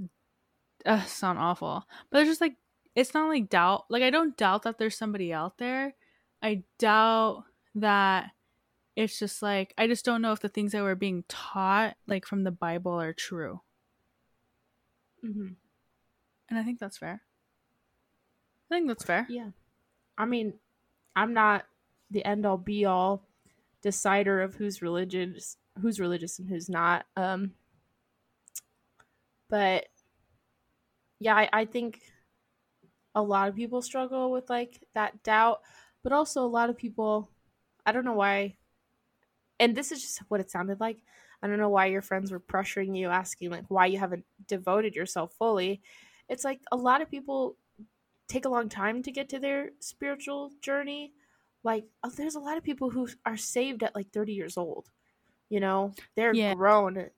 [SPEAKER 4] uh sound awful. But there's just like it's not like doubt like i don't doubt that there's somebody out there i doubt that it's just like i just don't know if the things that were being taught like from the bible are true
[SPEAKER 5] mm-hmm.
[SPEAKER 4] and i think that's fair i think that's fair
[SPEAKER 5] Yeah. I mean, I'm not the end all be all decider of who's religious who's religious and who's not. Um but yeah, I, I think a lot of people struggle with like that doubt, but also a lot of people I don't know why and this is just what it sounded like. I don't know why your friends were pressuring you, asking like why you haven't devoted yourself fully. It's like a lot of people take a long time to get to their spiritual journey. Like, oh, there's a lot of people who are saved at like 30 years old. You know, they're
[SPEAKER 4] Yeah.
[SPEAKER 5] grown.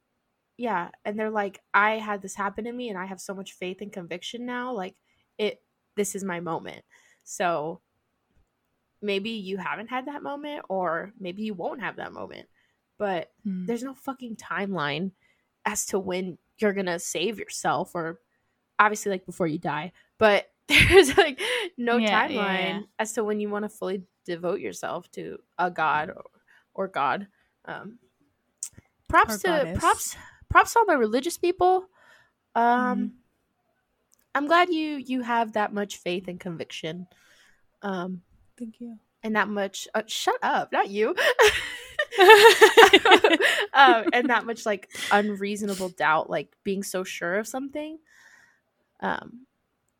[SPEAKER 5] Yeah. And they're like, I had this happen to me and I have so much faith and conviction now. Like, it, this is my moment. So maybe you haven't had that moment, or maybe you won't have that moment. But
[SPEAKER 4] Mm.
[SPEAKER 5] there's no fucking timeline as to when you're gonna save yourself, or obviously like before you die. But there's like no
[SPEAKER 4] Yeah,
[SPEAKER 5] timeline
[SPEAKER 4] yeah,
[SPEAKER 5] as to when you want to fully devote yourself to a god or, or God. Um, props
[SPEAKER 4] Or
[SPEAKER 5] to
[SPEAKER 4] goddess.
[SPEAKER 5] props props to all my religious people. Um,
[SPEAKER 4] Mhm.
[SPEAKER 5] I'm glad you you have that much faith and conviction, um,
[SPEAKER 4] Thank you.
[SPEAKER 5] and that much. Uh, shut up, not you. um, and that much like unreasonable doubt, like being so sure of something. Um,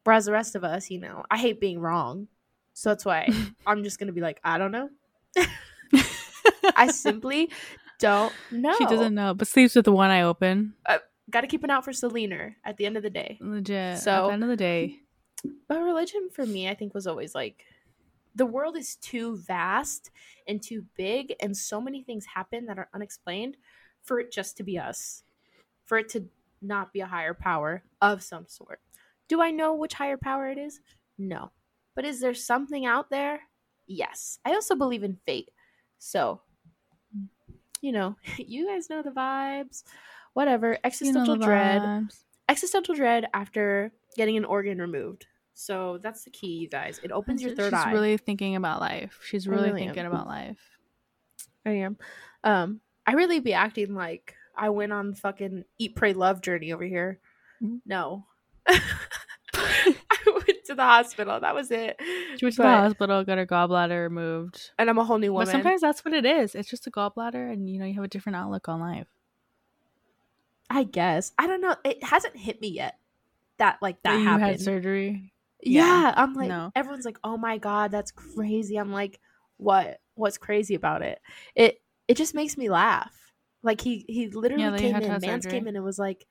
[SPEAKER 5] whereas the rest of us, you know, I hate being wrong, so that's why I'm just gonna be like, I don't know. I simply don't know.
[SPEAKER 4] She doesn't know, but sleeps with the one eye open.
[SPEAKER 5] Got to keep an eye out for Selena at the end of the day.
[SPEAKER 4] Legit.
[SPEAKER 5] So-
[SPEAKER 4] at the end of the day,
[SPEAKER 5] But religion for me, I think, was always like the world is too vast and too big, and so many things happen that are unexplained for it just to be us, for it to not be a higher power of some sort. Do I know which higher power it is? No. But is there something out there? Yes. I also believe in fate. So, you know, you guys know the vibes. Whatever.
[SPEAKER 4] you know
[SPEAKER 5] Existential dread
[SPEAKER 4] vibes.
[SPEAKER 5] existential dread after getting an organ removed. So that's the key, you guys. It opens your third
[SPEAKER 4] She's
[SPEAKER 5] eye.
[SPEAKER 4] really thinking about life. She's really,
[SPEAKER 5] really am.
[SPEAKER 4] thinking about life.
[SPEAKER 5] I am. Um, I really be acting like I went on fucking eat, pray, love journey over here.
[SPEAKER 4] Mhm.
[SPEAKER 5] No. To the hospital. That was it.
[SPEAKER 4] She went to the hospital, got her gallbladder removed.
[SPEAKER 5] And I'm a whole new woman.
[SPEAKER 4] But sometimes that's what it is. It's just a gallbladder, and you know you have a different outlook on life.
[SPEAKER 5] I guess. I don't know. It hasn't hit me yet. That like that
[SPEAKER 4] you
[SPEAKER 5] happened.
[SPEAKER 4] had surgery.
[SPEAKER 5] Yeah,
[SPEAKER 4] Yeah.
[SPEAKER 5] I'm like
[SPEAKER 4] No.
[SPEAKER 5] everyone's like, "Oh my god, that's crazy." I'm like, "What? What's crazy about it?" It it just makes me laugh. Like he he literally
[SPEAKER 4] you
[SPEAKER 5] came in, Mans
[SPEAKER 4] surgery.
[SPEAKER 5] came in and was like,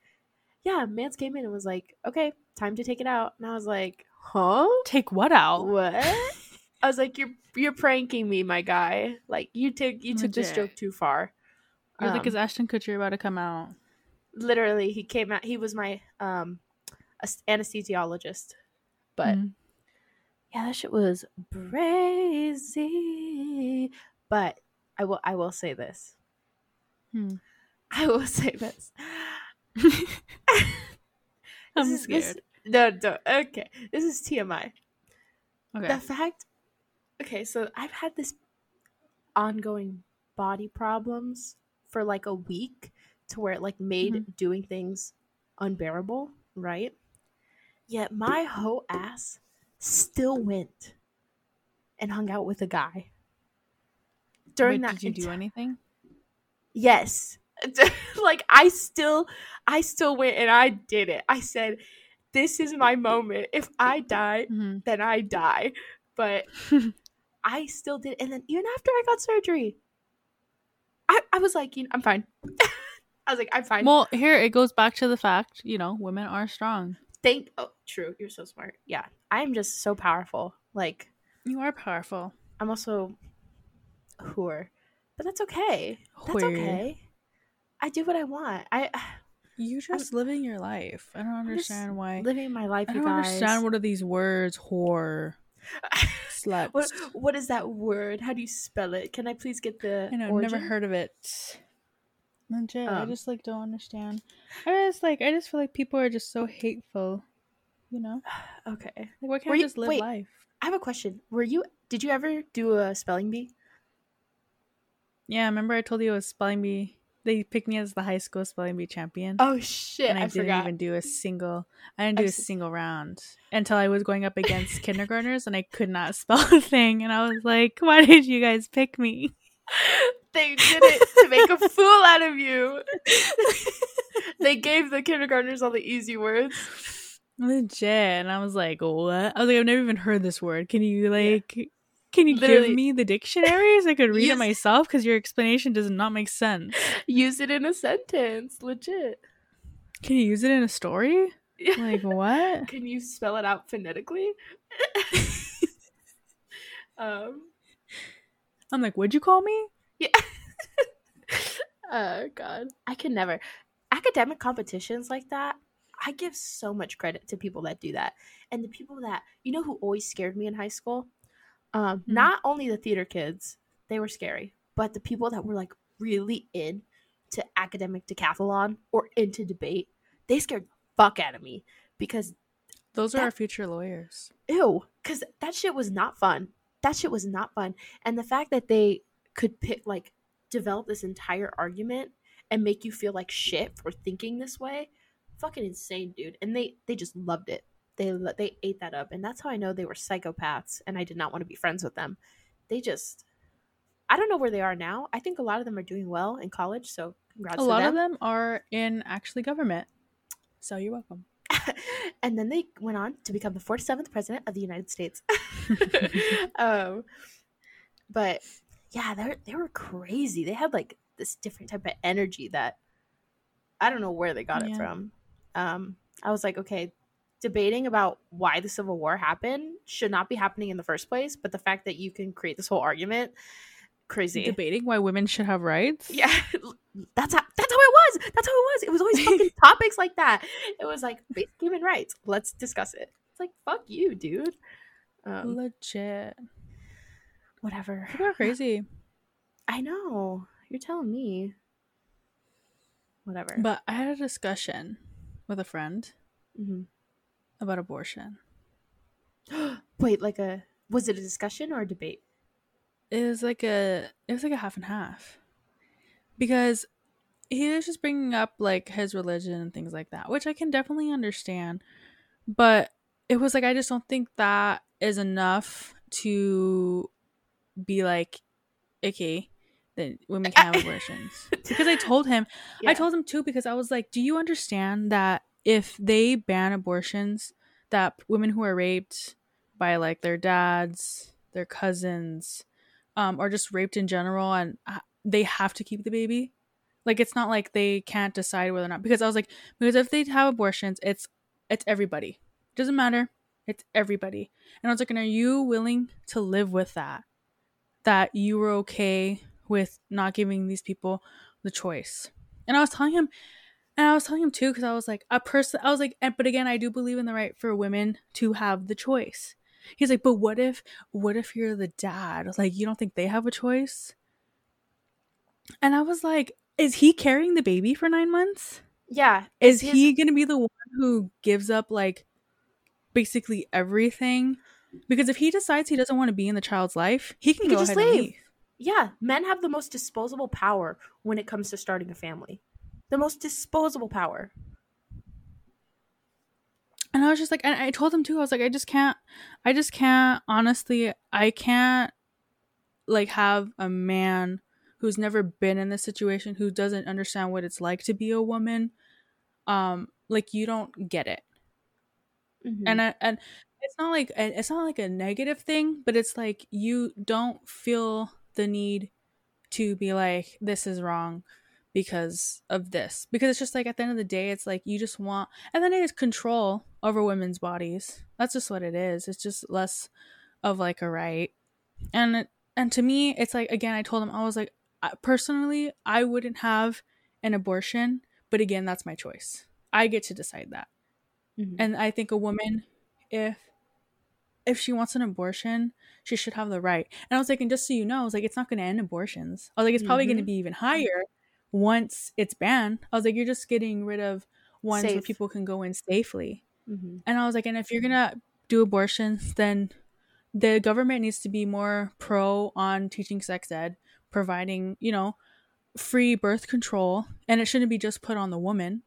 [SPEAKER 5] "Yeah, Mans came in and was like, "Okay, time to take it out." And I was like, "Huh?
[SPEAKER 4] Take what out?
[SPEAKER 5] What?" I was like, "You're you're pranking me, my guy. Like you took you took this joke too far."
[SPEAKER 4] You're like,
[SPEAKER 5] Um,
[SPEAKER 4] is Ashton Kutcher about to come out?
[SPEAKER 5] literally he came out he was my um anesthesiologist. But
[SPEAKER 4] Mhm.
[SPEAKER 5] yeah, that shit was crazy. But I will I will say this.
[SPEAKER 4] Hmm.
[SPEAKER 5] I will say this.
[SPEAKER 4] I'm
[SPEAKER 5] This is- this-
[SPEAKER 4] scared.
[SPEAKER 5] No, no, okay. This is TMI.
[SPEAKER 4] Okay.
[SPEAKER 5] The fact Okay, so I've had this ongoing body problems for like a week to where it like made
[SPEAKER 4] Mm-hmm.
[SPEAKER 5] doing things unbearable, right? Yet my whole ass still went and hung out with a guy. During
[SPEAKER 4] Wait,
[SPEAKER 5] that
[SPEAKER 4] did you do anything?
[SPEAKER 5] Yes. like I still I still went and I did it. I said this is my moment. If I die,
[SPEAKER 4] hmm
[SPEAKER 5] then I die. But I still did and then even after I got surgery, I, I was like, you know, I'm fine. I was like, I'm fine.
[SPEAKER 4] Well, here it goes back to the fact, you know, women are strong.
[SPEAKER 5] Thank oh true, you're so smart. Yeah. I'm just so powerful. Like
[SPEAKER 4] You are powerful.
[SPEAKER 5] I'm also a whore. But that's okay. That's okay. I do what I want. I
[SPEAKER 4] You just living your life. I don't understand why.
[SPEAKER 5] living my life,
[SPEAKER 4] I
[SPEAKER 5] you
[SPEAKER 4] don't understand what are these words, whore, slut.
[SPEAKER 5] what what is that word? How do you spell it? Can I please get the
[SPEAKER 4] I know,
[SPEAKER 5] origin?
[SPEAKER 4] never heard of it. Legit, I
[SPEAKER 5] Um,
[SPEAKER 4] just like don't understand. I just like, I just feel like people are just so hateful. You know,
[SPEAKER 5] Okay.
[SPEAKER 4] like why can't
[SPEAKER 5] Were
[SPEAKER 4] I
[SPEAKER 5] you-
[SPEAKER 4] just live
[SPEAKER 5] wait.
[SPEAKER 4] life?
[SPEAKER 5] I have a question. Were you did you ever do a spelling bee?
[SPEAKER 4] Yeah, remember I told you I was spelling bee. They picked me as the high school spelling bee champion.
[SPEAKER 5] Oh shit,
[SPEAKER 4] and I,
[SPEAKER 5] I,
[SPEAKER 4] didn't
[SPEAKER 5] forgot.
[SPEAKER 4] even do a single. I didn't do a single round until I was going up against kindergartners, and I could not spell a thing. And I was like, "Why did you guys pick me?"
[SPEAKER 5] they did it to make a fool out of you. they gave the kindergartners all the easy words.
[SPEAKER 4] Legit, and I was like, "What?" I was like, "I've never even heard this word. Can you like, can you
[SPEAKER 5] Literally-
[SPEAKER 4] give me the dictionary so I could read
[SPEAKER 5] Yes.
[SPEAKER 4] it myself? Because your explanation does not make sense.
[SPEAKER 5] Use it in a sentence. Legit.
[SPEAKER 4] Can you use it in a story? Like what?
[SPEAKER 5] Can you spell it out phonetically? um
[SPEAKER 4] I'm like, "What'd you call me?"
[SPEAKER 5] Yeah. oh god. I could never. Academic competitions like that. I give so much credit to people that do that. And the people that, you know, who always scared me in high school? Um,
[SPEAKER 4] Hmm.
[SPEAKER 5] Not only the theater kids, they were scary, but the people that were like really in to academic decathlon or into debate, they scared the fuck out of me because
[SPEAKER 4] Those are
[SPEAKER 5] That-
[SPEAKER 4] our future lawyers.
[SPEAKER 5] ew, because that shit was not fun. That shit was not fun. And the fact that they could pick like develop this entire argument and make you feel like shit for thinking this way, fucking insane, dude. And they they just loved it. They they ate that up, and that's how I know they were psychopaths. And I did not want to be friends with them. They just, I don't know where they are now. I think a lot of them are doing well in college. So congrats
[SPEAKER 4] A lot
[SPEAKER 5] them.
[SPEAKER 4] of them are in actually government. So you're welcome.
[SPEAKER 5] and then they went on to become the 47th president of the United States. um, but yeah, they they were crazy. They had like this different type of energy that I don't know where they got it from. Um, I was like, okay, debating about why the Civil War happened should not be happening in the first place, but the fact that you can create this whole argument, crazy.
[SPEAKER 4] Debating why women should have rights.
[SPEAKER 5] Yeah, that's how that's how it was. That's how it was. It was always fucking topics like that. It was like basic human rights. Let's discuss it. It's like fuck you, dude. Um,
[SPEAKER 4] Legit.
[SPEAKER 5] whatever.
[SPEAKER 4] People are crazy.
[SPEAKER 5] I know. You're telling me. Whatever.
[SPEAKER 4] But I had a discussion with a friend
[SPEAKER 5] Mhm.
[SPEAKER 4] About abortion.
[SPEAKER 5] Wait, like a was it a discussion or a debate?
[SPEAKER 4] It was like a it was like a half and half. Because he was just bringing up like his religion and things like that, which I can definitely understand. But it was like I just don't think that is enough to be like, okay, that women can have abortions. Because I told him I told him too because I was like, "Do you understand that if they ban abortions, that women who are raped by like their dads, their cousins, um, or just raped in general, and uh, they have to keep the baby? Like, it's not like they can't decide whether or not. Because I was like, because if they have abortions, it's it's everybody. It doesn't matter. It's everybody. And I was like, and are you willing to live with that? That you were okay with not giving these people the choice. And I was telling him, and I was telling him too, because I was like, a person, I was like, and, but again, I do believe in the right for women to have the choice. He's like, but what if, what if you're the dad? Like, you don't think they have a choice? And I was like, is he carrying the baby for nine months?
[SPEAKER 5] Yeah.
[SPEAKER 4] Is
[SPEAKER 5] his-
[SPEAKER 4] he going to be the one who gives up like basically everything? Because if he decides he doesn't want to be in the child's life, he can
[SPEAKER 5] He
[SPEAKER 4] go
[SPEAKER 5] can just
[SPEAKER 4] ahead and
[SPEAKER 5] leave.
[SPEAKER 4] leave.
[SPEAKER 5] Yeah, men have the most disposable power when it comes to starting a family. The most disposable power.
[SPEAKER 4] And I was just like, and I told him too. I was like, I just can't. I just can't. Honestly, I can't like have a man who's never been in this situation, who doesn't understand what it's like to be a woman. Um, like you don't get it,
[SPEAKER 5] Mhm.
[SPEAKER 4] and I, and it's not like it's not like a negative thing, but it's like you don't feel the need to be like this is wrong because of this. Because it's just like at the end of the day it's like you just want and then it is control over women's bodies. That's just what it is. It's just less of like a right. And and to me it's like again i told him i was like personally i wouldn't have an abortion but again that's my choice. I get to decide that.
[SPEAKER 5] Mhm.
[SPEAKER 4] and i think a woman if if she wants an abortion she should have the right. And i was like and just so you know i was like it's not going to end abortions. I was like it's probably going to be even higher once it's banned i was like you're just getting rid of ones where people can go in safely
[SPEAKER 5] Mhm.
[SPEAKER 4] and I was like, and if you're gonna do abortions, then the government needs to be more pro on teaching sex ed, providing, you know, free birth control, and it shouldn't be just put on the woman.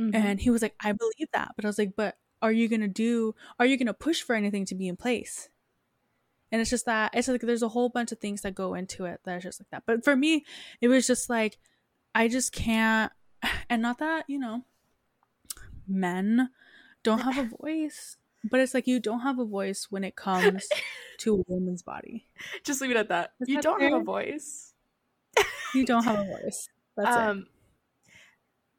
[SPEAKER 5] Mhm.
[SPEAKER 4] And he was like, I believe that, but I was like, but are you gonna do? Are you gonna push for anything to be in place? And it's just that it's like there's a whole bunch of things that go into it that is just like that. But for me, it was just like I just can't, and not that you know, men don't have a voice, but it's like you don't have a voice when it comes to a woman's body.
[SPEAKER 5] Just leave it at that.
[SPEAKER 4] Is
[SPEAKER 5] you
[SPEAKER 4] that
[SPEAKER 5] don't have a voice.
[SPEAKER 4] You don't have a voice. That's it.
[SPEAKER 5] um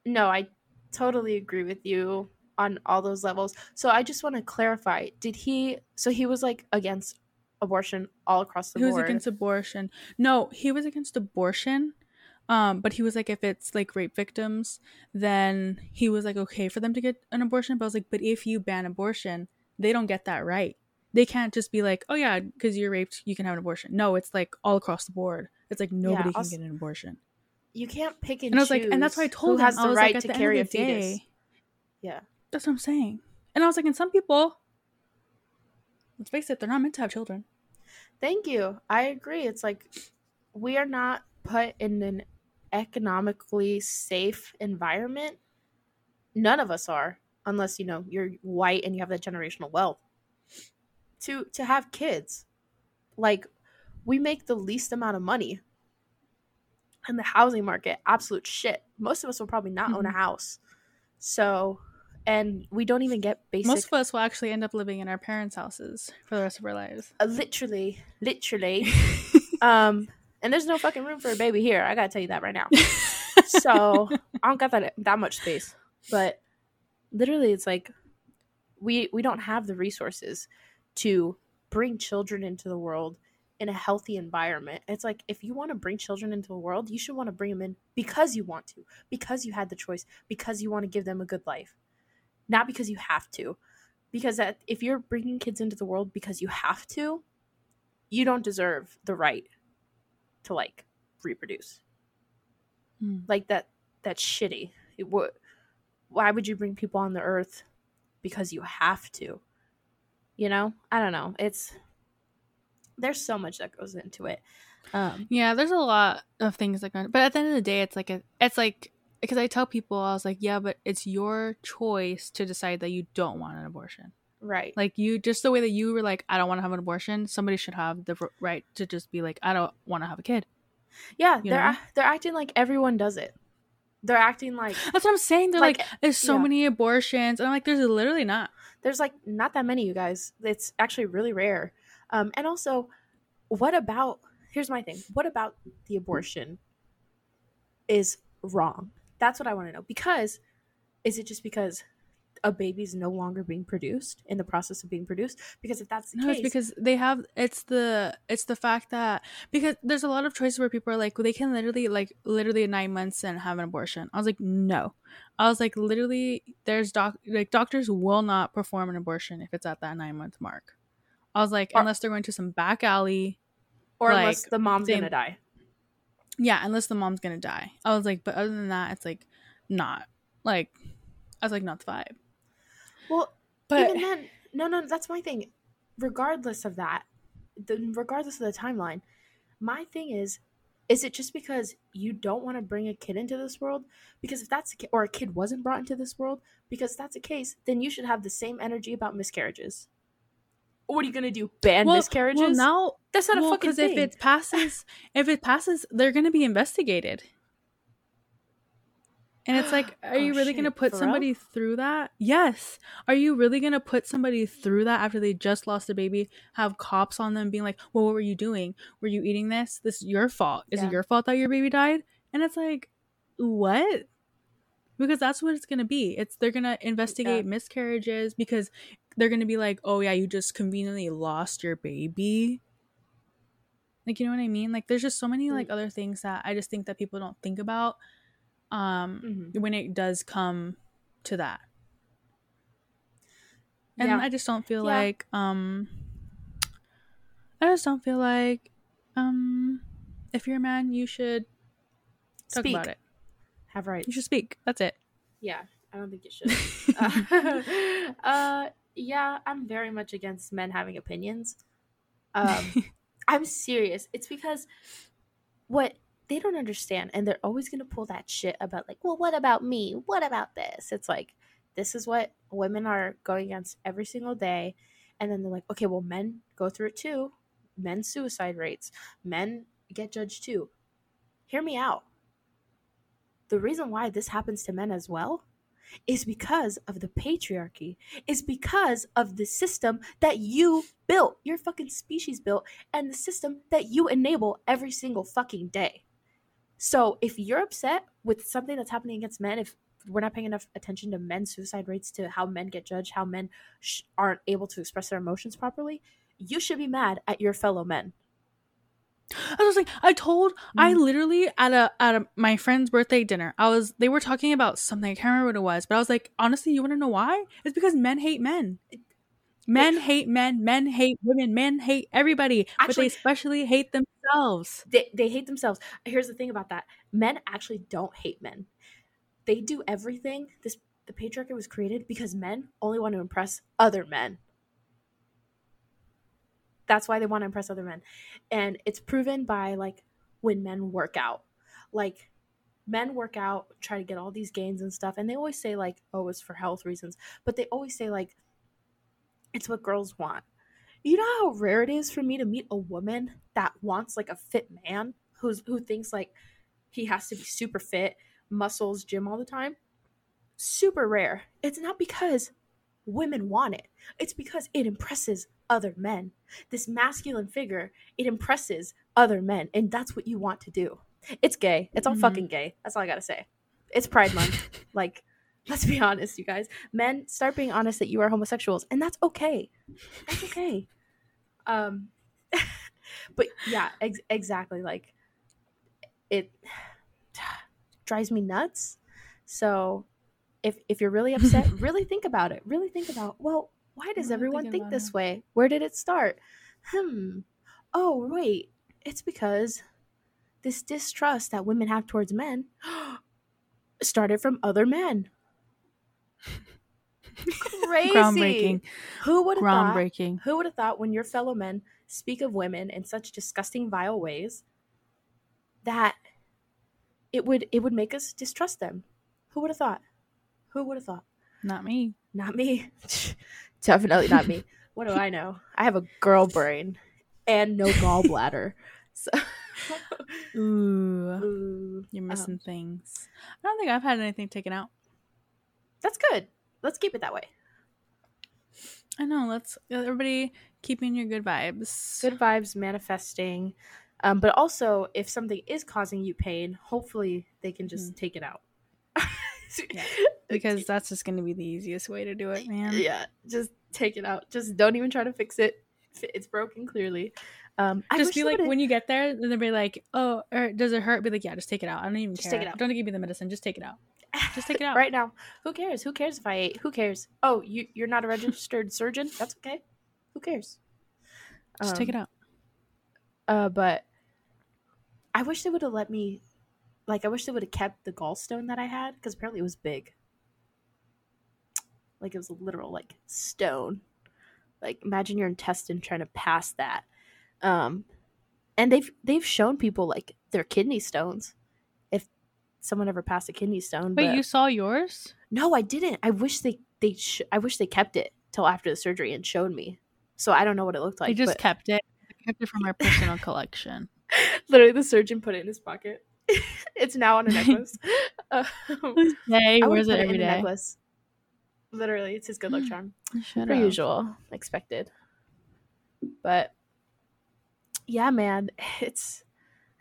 [SPEAKER 5] no i totally agree with you on all those levels so i just want to clarify did he so he was like against abortion all across the
[SPEAKER 4] he was against abortion. No, he was against abortion. Um, but he was like, if it's like rape victims, then he was like, okay for them to get an abortion. But I was like, but if you ban abortion, they don't get that right. They can't just be like, oh yeah, because you're raped, you can have an abortion. No, it's like all across the board. It's like nobody
[SPEAKER 5] also-
[SPEAKER 4] can get an abortion.
[SPEAKER 5] You can't pick and,
[SPEAKER 4] And I was like, and that's why I told
[SPEAKER 5] who
[SPEAKER 4] him
[SPEAKER 5] has
[SPEAKER 4] I
[SPEAKER 5] the
[SPEAKER 4] was
[SPEAKER 5] right
[SPEAKER 4] like, at
[SPEAKER 5] to
[SPEAKER 4] the
[SPEAKER 5] carry a
[SPEAKER 4] of the
[SPEAKER 5] fetus.
[SPEAKER 4] day,
[SPEAKER 5] Yeah.
[SPEAKER 4] that's what I'm saying. And I was like, and some people, let's face it, they're not meant to have children.
[SPEAKER 5] Thank you. I agree. It's like we are not put in an economically safe environment. None of us are, unless you know you're white and you have that generational wealth. To to have kids. Like we make the least amount of money. And the housing market, absolute shit. Most of us will probably not own a
[SPEAKER 4] Mhm.
[SPEAKER 5] house. So and we don't even get basic
[SPEAKER 4] Most of us will actually end up living in our parents' houses for the rest of our lives.
[SPEAKER 5] uh, literally, literally. um, and there's no fucking room for a baby here. I gotta tell you that right now. so I don't got that that much space. But literally, it's like we we don't have the resources to bring children into the world in a healthy environment. It's like if you want to bring children into the world, you should want to bring them in because you want to, because you had the choice, because you want to give them a good life, not because you have to. Because that, if you're bringing kids into the world because you have to, you don't deserve the right to like reproduce.
[SPEAKER 4] Hmm.
[SPEAKER 5] Like that that's shitty. It would why would you bring people on the earth because you have to? You know? I don't know. It's there's so much that goes into it. Um
[SPEAKER 4] Yeah, there's a lot of things that go, but at the end of the day, it's like a, it's like because I tell people I was like, yeah, but it's your choice to decide that you don't want an abortion.
[SPEAKER 5] Right.
[SPEAKER 4] Like you, just the way that you were like, I don't want to have an abortion. Somebody should have the right to just be like, I don't want to have a kid.
[SPEAKER 5] yeah,
[SPEAKER 4] you
[SPEAKER 5] they're
[SPEAKER 4] know?
[SPEAKER 5] they're acting like everyone does it. They're acting like
[SPEAKER 4] That's what I'm saying. They're like,
[SPEAKER 5] Like,
[SPEAKER 4] there's so
[SPEAKER 5] yeah.
[SPEAKER 4] many abortions, and I'm like, there's literally not.
[SPEAKER 5] there's like not that many you guys it's actually really rare um and also what about here's my thing what about the abortion is wrong that's what i want to know because is it just because a baby's no longer being produced in the process of being produced because if that's the
[SPEAKER 4] No,
[SPEAKER 5] case
[SPEAKER 4] it's because they have. It's the it's the fact that because there's a lot of choices where people are like, well, they can literally like literally nine months and have an abortion. I was like, no. I was like, literally, there's doc like doctors will not perform an abortion if it's at that nine month mark. I was like,
[SPEAKER 5] Or-
[SPEAKER 4] unless they're going to some back alley.
[SPEAKER 5] or
[SPEAKER 4] like,
[SPEAKER 5] unless the mom's
[SPEAKER 4] they-
[SPEAKER 5] gonna die
[SPEAKER 4] Yeah, unless the mom's gonna die. I was like, but other than that, it's like not like. I was like, not the vibe.
[SPEAKER 5] Well
[SPEAKER 4] But
[SPEAKER 5] even then no no that's my thing. Regardless of that the, regardless of the timeline my thing is is it just because you don't want to bring a kid into this world? Because if that's the ca- or a kid wasn't brought into this world because that's the case then you should have the same energy about miscarriages. What are you gonna do ban
[SPEAKER 4] well,
[SPEAKER 5] miscarriages?
[SPEAKER 4] well, now
[SPEAKER 5] that's not a fucking thing Because
[SPEAKER 4] if it passes, if it passes, they're gonna be investigated. And it's like, are you
[SPEAKER 5] Oh,
[SPEAKER 4] really
[SPEAKER 5] shit,
[SPEAKER 4] gonna put
[SPEAKER 5] for real?
[SPEAKER 4] somebody through that? Yes. Are you really gonna put somebody through that after they just lost a baby? Have cops on them being like, "Well, what were you doing? Were you eating this? This is your fault. Is
[SPEAKER 5] Yeah.
[SPEAKER 4] it your fault that your baby died?" And it's like, what? Because that's what it's gonna be. It's they're gonna investigate miscarriages because they're gonna be like, "Oh yeah, you just conveniently lost your baby." Like you know what I mean? Like there's just so many like
[SPEAKER 5] Mm.
[SPEAKER 4] other things that I just think that people don't think about um
[SPEAKER 5] Mhm.
[SPEAKER 4] when it does come to that. And
[SPEAKER 5] Yeah.
[SPEAKER 4] I just don't feel
[SPEAKER 5] Yeah.
[SPEAKER 4] like um I just don't feel like um if you're a man you should talk
[SPEAKER 5] speak
[SPEAKER 4] about it.
[SPEAKER 5] have rights
[SPEAKER 4] You should speak. That's it.
[SPEAKER 5] Yeah, I don't think it should. uh, uh, yeah, I'm very much against men having opinions. Um, I'm serious. It's because what they don't understand, and they're always going to pull that shit about, like, well, what about me? What about this? It's like, this is what women are going against every single day. And then they're like, okay, well, men go through it too. Men suicide rates, men get judged too. Hear me out. The reason why this happens to men as well is because of the patriarchy, is because of the system that you built, your fucking species built, and the system that you enable every single fucking day. So if you're upset with something that's happening against men, if we're not paying enough attention to men's suicide rates, to how men get judged, how men sh- aren't able to express their emotions properly, you should be mad at your fellow men.
[SPEAKER 4] I was like, I told, I
[SPEAKER 5] Mhm.
[SPEAKER 4] literally at a at a, my friend's birthday dinner, I was they were talking about something I can't remember what it was, but I was like, honestly, you want to know why? It's because men hate men. Men hate men. Men hate women. Men hate everybody, but they especially hate themselves.
[SPEAKER 5] They they hate themselves. Here's the thing about that: men actually don't hate men. They do everything. This the patriarchy was created because men only want to impress other men. That's why they want to impress other men, and it's proven by like when men work out, like men work out, try to get all these gains and stuff, and they always say like, "Oh, it's for health reasons," but they always say like, "It's what girls want." You know how rare it is for me to meet a woman that wants like a fit man who's who thinks like he has to be super fit, muscles, gym all the time. Super rare. It's not because women want it. It's because it impresses other men. This masculine figure, it impresses other men, and that's what you want to do. It's gay. It's all
[SPEAKER 4] Mhm.
[SPEAKER 5] fucking gay. That's all I gotta say. It's Pride Month. like, let's be honest, you guys. Men, start being honest that you are homosexuals, and that's okay. That's okay. Um, but yeah, ex- exactly. Like, it drives me nuts. So, if if you're really upset, really think about it. Really think about well, why does everyone
[SPEAKER 4] think
[SPEAKER 5] this
[SPEAKER 4] it.
[SPEAKER 5] way? Where did it start? Hmm. Oh wait, it's because this distrust that women have towards men started from other men. Crazy.
[SPEAKER 4] Groundbreaking.
[SPEAKER 5] Who would have thought? Who would have thought when your fellow men speak of women in such disgusting, vile ways that it would it would make us distrust them? Who would have thought? Who would have thought?
[SPEAKER 4] Not me.
[SPEAKER 5] Not me. Definitely not me. What do I know? I have a girl brain and no gallbladder. So
[SPEAKER 4] Ooh,
[SPEAKER 5] Ooh,
[SPEAKER 4] you're
[SPEAKER 5] um,
[SPEAKER 4] missing things. I don't think I've had anything taken out.
[SPEAKER 5] That's good. Let's keep it that way.
[SPEAKER 4] I know. Let's everybody keeping your good vibes.
[SPEAKER 5] Good vibes manifesting. Um, but also, if something is causing you pain, hopefully they can just take it out.
[SPEAKER 4] Yeah. because that's just going to be the easiest way to do it, man.
[SPEAKER 5] yeah, just take it out. Just don't even try to fix it. It's broken clearly. Um, I
[SPEAKER 4] just be like when you get there, then they'll be like, "Oh, or does it hurt?" Be like, "Yeah, just take it out. I don't even
[SPEAKER 5] Just
[SPEAKER 4] care.
[SPEAKER 5] take it out.
[SPEAKER 4] Don't give me the medicine. Just take it out. Just take it out.
[SPEAKER 5] right now. Who cares? Who cares if I ate? Who cares? Oh, you you're not a registered surgeon. That's okay. Who cares?
[SPEAKER 4] Just take it
[SPEAKER 5] Um,
[SPEAKER 4] out."
[SPEAKER 5] Uh, but I wish they would have let me. Like, I wish they would have kept the gallstone that I had because apparently it was big. Like it was a literal like stone. Like imagine your intestine trying to pass that. Um, and they've they've shown people like their kidney stones. Someone ever passed a kidney stone,
[SPEAKER 4] Wait,
[SPEAKER 5] but-
[SPEAKER 4] you saw yours?
[SPEAKER 5] no, I didn't. I wish they they sh- I wish they kept it till after the surgery and showed me. So I don't know what it looked like.
[SPEAKER 4] I just
[SPEAKER 5] but
[SPEAKER 4] kept it. I kept it from my personal collection.
[SPEAKER 5] literally the surgeon put it in his pocket. it's now on a necklace. Um,
[SPEAKER 4] Hey, wears it every
[SPEAKER 5] a
[SPEAKER 4] day.
[SPEAKER 5] necklace. Literally, it's his good luck charm.
[SPEAKER 4] Shut
[SPEAKER 5] per
[SPEAKER 4] up.
[SPEAKER 5] usual, expected. But yeah, man, it's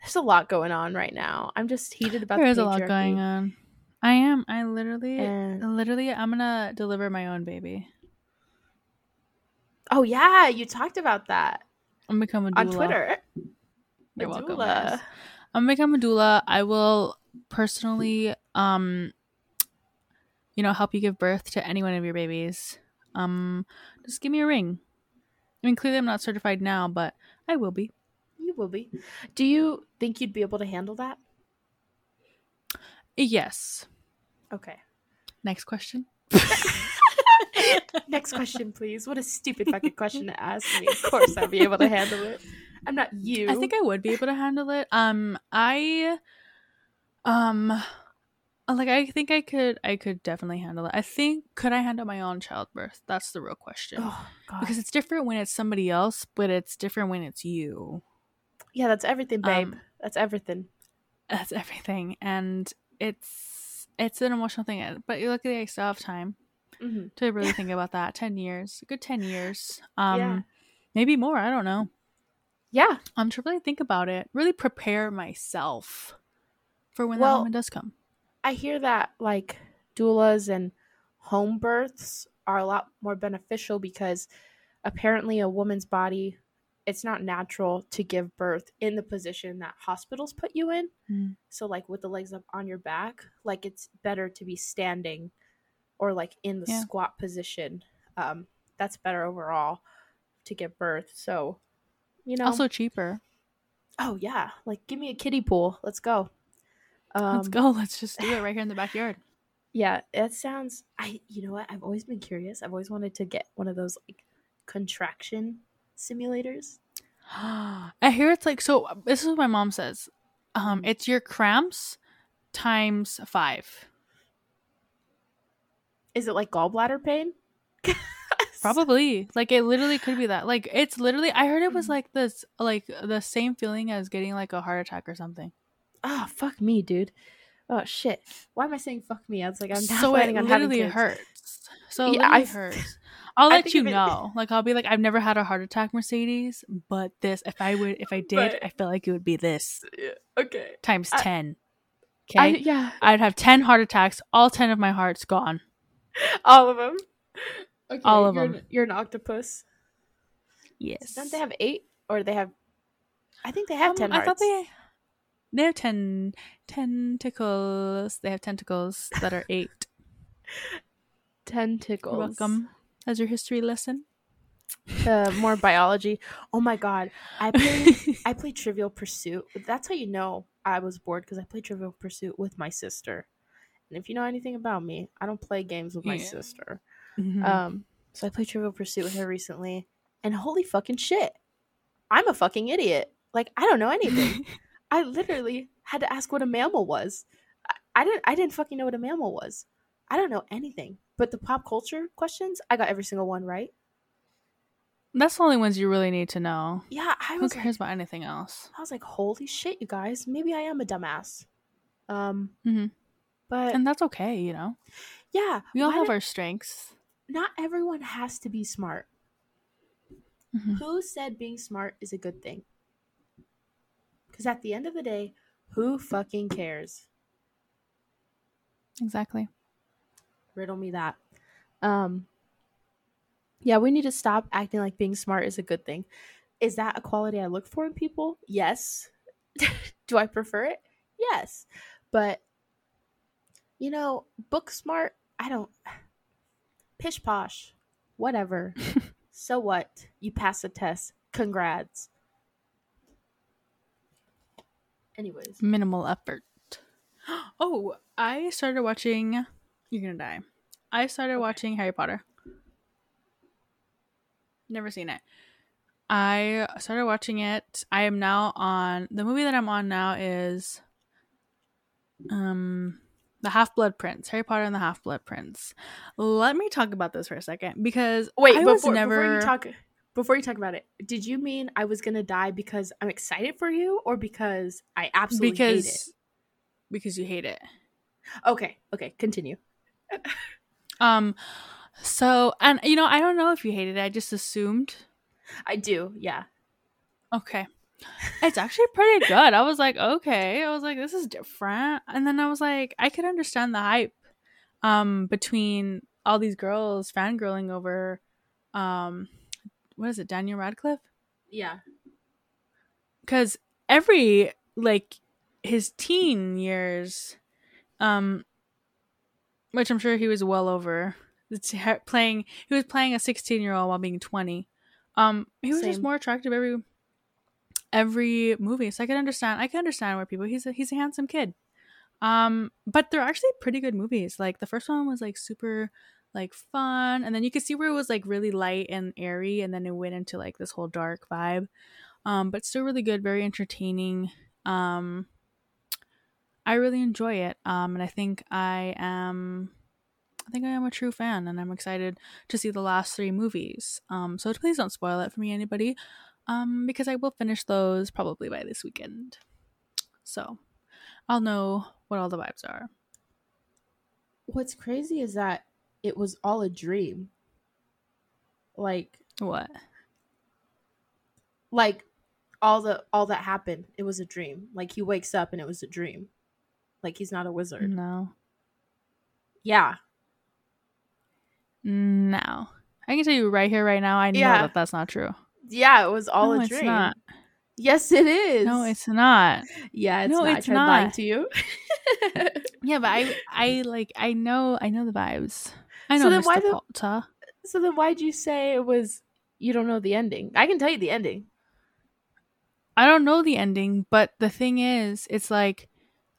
[SPEAKER 5] there's a lot going on right now. I'm just heated about
[SPEAKER 4] There
[SPEAKER 5] the
[SPEAKER 4] is a lot going on. I am. I literally,
[SPEAKER 5] And
[SPEAKER 4] literally, I'm gonna deliver my own baby.
[SPEAKER 5] oh yeah, you talked about that
[SPEAKER 4] I'm become a doula.
[SPEAKER 5] on Twitter.
[SPEAKER 4] You're
[SPEAKER 5] A
[SPEAKER 4] welcome. guys. I'm gonna become a doula. I will personally, um, you know, help you give birth to any one of your babies. Um, just give me a ring. I mean, clearly I'm not certified now, but I will be.
[SPEAKER 5] Will be. Do you think you'd be able to handle that?
[SPEAKER 4] Yes.
[SPEAKER 5] Okay.
[SPEAKER 4] Next question.
[SPEAKER 5] Next question, please. What a stupid fucking question to ask me. Of course, I'd be able to handle it. I'm not you.
[SPEAKER 4] I think I would be able to handle it. Um, I, um, like I think I could. I could definitely handle it. I think could I handle my own childbirth? That's the real question.
[SPEAKER 5] Oh god.
[SPEAKER 4] Because it's different when it's somebody else, but it's different when it's you.
[SPEAKER 5] Yeah, that's everything, babe.
[SPEAKER 4] Um,
[SPEAKER 5] that's everything.
[SPEAKER 4] That's everything, and it's it's an emotional thing. But you luckily, I still have time
[SPEAKER 5] hmm
[SPEAKER 4] to really think about that. Ten years, a good ten years. Um,
[SPEAKER 5] Yeah.
[SPEAKER 4] maybe more. I don't know.
[SPEAKER 5] Yeah.
[SPEAKER 4] Um, to really think about it, really prepare myself for when
[SPEAKER 5] Well,
[SPEAKER 4] that moment does come.
[SPEAKER 5] I hear that like doulas and home births are a lot more beneficial because apparently a woman's body it's not natural to give birth in the position that hospitals put you in.
[SPEAKER 4] Mm.
[SPEAKER 5] So like with the legs up on your back, like it's better to be standing or like in the
[SPEAKER 4] Yeah.
[SPEAKER 5] squat position. Um that's better overall to give birth. So, you know,
[SPEAKER 4] also cheaper.
[SPEAKER 5] oh yeah, like give me a kiddie pool. Let's go. Um,
[SPEAKER 4] Let's go. Let's just do it right here in the backyard.
[SPEAKER 5] Yeah, it sounds. I you know what? I've always been curious. I've always wanted to get one of those like contraction simulators.
[SPEAKER 4] I hear it's like so. This is what my mom says. Um, it's your cramps times five.
[SPEAKER 5] Is it like gallbladder pain?
[SPEAKER 4] Probably. Like it literally could be that. Like it's literally. I heard it was
[SPEAKER 5] Mhm.
[SPEAKER 4] like this, like the same feeling as getting like a heart attack or something.
[SPEAKER 5] Oh fuck me, dude. Oh shit. Why am I saying fuck me? I was like, I'm
[SPEAKER 4] so it
[SPEAKER 5] on
[SPEAKER 4] literally hurts. So it
[SPEAKER 5] Yeah,
[SPEAKER 4] literally
[SPEAKER 5] I-
[SPEAKER 4] hurts. I'll let you
[SPEAKER 5] if it-
[SPEAKER 4] know. Like I'll be like, I've never had a heart attack, Mercedes, but this, if I would, if I did,
[SPEAKER 5] But-
[SPEAKER 4] I feel like it would be this
[SPEAKER 5] Yeah, okay.
[SPEAKER 4] times
[SPEAKER 5] I-
[SPEAKER 4] ten.
[SPEAKER 5] I,
[SPEAKER 4] Okay,
[SPEAKER 5] yeah,
[SPEAKER 4] I'd have ten heart attacks. All ten of my hearts gone.
[SPEAKER 5] all of them. Okay,
[SPEAKER 4] All of
[SPEAKER 5] you're
[SPEAKER 4] 'em.
[SPEAKER 5] An, you're an octopus.
[SPEAKER 4] Yes.
[SPEAKER 5] Don't they have eight, or do they have? I think they have
[SPEAKER 4] Um,
[SPEAKER 5] ten.
[SPEAKER 4] I thought they they have ten tentacles. They have tentacles that are eight.
[SPEAKER 5] tentacles.
[SPEAKER 4] You're welcome. As your history lesson.
[SPEAKER 5] Uh, more biology. Oh my god, I played. I played Trivial Pursuit. That's how you know I was bored because I played Trivial Pursuit with my sister. And if you know anything about me, I don't play games with my
[SPEAKER 4] Yeah.
[SPEAKER 5] sister.
[SPEAKER 4] Mhm.
[SPEAKER 5] Um, so I played Trivial Pursuit with her recently, and holy fucking shit, I'm a fucking idiot. Like I don't know anything. I literally had to ask what a mammal was. I, I didn't. I didn't fucking know what a mammal was. I don't know anything. But the pop culture questions, I got every single one right.
[SPEAKER 4] That's the only ones you really need to know.
[SPEAKER 5] Yeah, I
[SPEAKER 4] Who cares
[SPEAKER 5] Like,
[SPEAKER 4] about anything else?
[SPEAKER 5] I was like, holy shit, you guys. Maybe I am a dumbass. Um,
[SPEAKER 4] Mhm.
[SPEAKER 5] but
[SPEAKER 4] And that's okay, you know.
[SPEAKER 5] yeah,
[SPEAKER 4] We all have our strengths.
[SPEAKER 5] Not everyone has to be smart.
[SPEAKER 4] Mhm.
[SPEAKER 5] Who said being smart is a good thing? Because at the end of the day, who fucking cares?
[SPEAKER 4] Exactly.
[SPEAKER 5] Riddle me that. Um, yeah, we need to stop acting like being smart is a good thing. Is that a quality I look for in people? Yes. Do I prefer it? Yes. But, you know, book smart, I don't. Pish posh. Whatever. so what? You pass a test. Congrats. Anyways.
[SPEAKER 4] Minimal effort. Oh, I started watching. You're gonna die. I started
[SPEAKER 5] Okay.
[SPEAKER 4] watching Harry Potter. Never seen it. I started watching it. I am now on the movie that I'm on now is um the Half Blood Prince, Harry Potter and the Half Blood Prince. Let me talk about this for a second because
[SPEAKER 5] Wait,
[SPEAKER 4] I
[SPEAKER 5] before,
[SPEAKER 4] was never
[SPEAKER 5] before you talk before you talk about it, did you mean I was gonna die because I'm excited for you or because I absolutely
[SPEAKER 4] because
[SPEAKER 5] hate
[SPEAKER 4] because you hate it.
[SPEAKER 5] it? Okay, okay, continue.
[SPEAKER 4] Um so and you know, I don't know if you hated it. I just assumed
[SPEAKER 5] I do, yeah.
[SPEAKER 4] Okay. It's actually pretty good. I was like, okay. I was like, this is different. And then I was like, I could understand the hype um between all these girls fangirling over um what is it, Daniel Radcliffe?
[SPEAKER 5] Yeah.
[SPEAKER 4] Cuz every like his teen years um which I'm sure he was well over. It's playing he was playing a 16 year old while being 20 um he was just more attractive every every movie so i can understand i can understand where people he's a he's a handsome kid. Um but they're actually pretty good movies. Like the first one was like super like fun and then you could see where it was like really light and airy and then it went into like this whole dark vibe. Um but still really good very entertaining. Um i really enjoy it um and i think i am i think i am a true fan and i'm excited to see the last three movies um so please don't spoil it for me anybody um because i will finish those probably by this weekend so i'll know what all the vibes are
[SPEAKER 5] What's crazy is that it was all a dream. Like
[SPEAKER 4] what
[SPEAKER 5] like all the all that happened, it was a dream. Like he wakes up and it was a dream. Like he's not a wizard.
[SPEAKER 4] no
[SPEAKER 5] Yeah.
[SPEAKER 4] no i can tell you right here right now i know
[SPEAKER 5] Yeah.
[SPEAKER 4] that that's not true
[SPEAKER 5] Yeah, it was all
[SPEAKER 4] no,
[SPEAKER 5] a
[SPEAKER 4] it's
[SPEAKER 5] dream.
[SPEAKER 4] not.
[SPEAKER 5] Yes, it is.
[SPEAKER 4] No, it's not.
[SPEAKER 5] yeah, it's
[SPEAKER 4] No,
[SPEAKER 5] not.
[SPEAKER 4] it's
[SPEAKER 5] I tried lying to you.
[SPEAKER 4] Yeah, but I, I like, I know, I know the vibes. I
[SPEAKER 5] So
[SPEAKER 4] know
[SPEAKER 5] then
[SPEAKER 4] Mr.
[SPEAKER 5] why the-
[SPEAKER 4] Polta.
[SPEAKER 5] so then, why'd you say it was? You don't know the ending. I can tell you the ending.
[SPEAKER 4] I don't know the ending, but the thing is, it's like,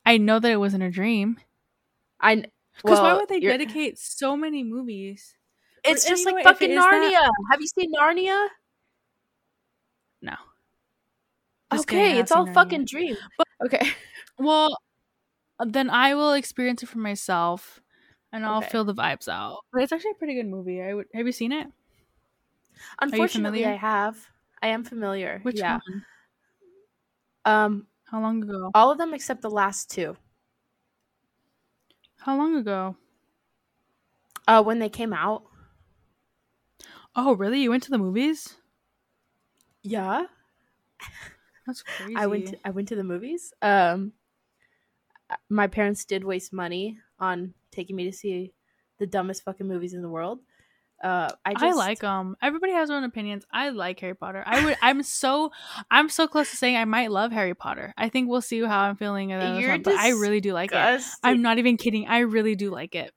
[SPEAKER 4] I know that it wasn't a dream.
[SPEAKER 5] I
[SPEAKER 4] Because why would they
[SPEAKER 5] you're-
[SPEAKER 4] dedicate so many movies?
[SPEAKER 5] It's
[SPEAKER 4] and
[SPEAKER 5] just
[SPEAKER 4] you
[SPEAKER 5] like
[SPEAKER 4] what,
[SPEAKER 5] fucking
[SPEAKER 4] it is that-
[SPEAKER 5] Narnia. Have you seen Narnia?
[SPEAKER 4] No. Just
[SPEAKER 5] okay,
[SPEAKER 4] have
[SPEAKER 5] it's all
[SPEAKER 4] Narnia.
[SPEAKER 5] fucking dream. okay.
[SPEAKER 4] Well, then I will experience it for myself, and I'll
[SPEAKER 5] Okay.
[SPEAKER 4] feel the vibes out. But it's actually a pretty good movie. I would. Have you seen it?
[SPEAKER 5] Unfortunately,
[SPEAKER 4] familiar?
[SPEAKER 5] I have. I am familiar.
[SPEAKER 4] Which
[SPEAKER 5] yeah.
[SPEAKER 4] one?
[SPEAKER 5] Um,
[SPEAKER 4] How long ago?
[SPEAKER 5] all of them except the last two.
[SPEAKER 4] How long ago?
[SPEAKER 5] Uh, when they came out.
[SPEAKER 4] Oh, really? You went to the movies?
[SPEAKER 5] Yeah.
[SPEAKER 4] That's crazy.
[SPEAKER 5] I went. To, I went to the movies. Um, my parents did waste money on taking me to see the dumbest fucking movies in the world. Uh, I just
[SPEAKER 4] I like them. Everybody has their own opinions. I like Harry Potter. I would. I'm so. I'm so close to saying I might love Harry Potter. I think we'll see how I'm feeling. at the end of this
[SPEAKER 5] You're
[SPEAKER 4] month, but I really do like it. I'm not even kidding. I really do like it.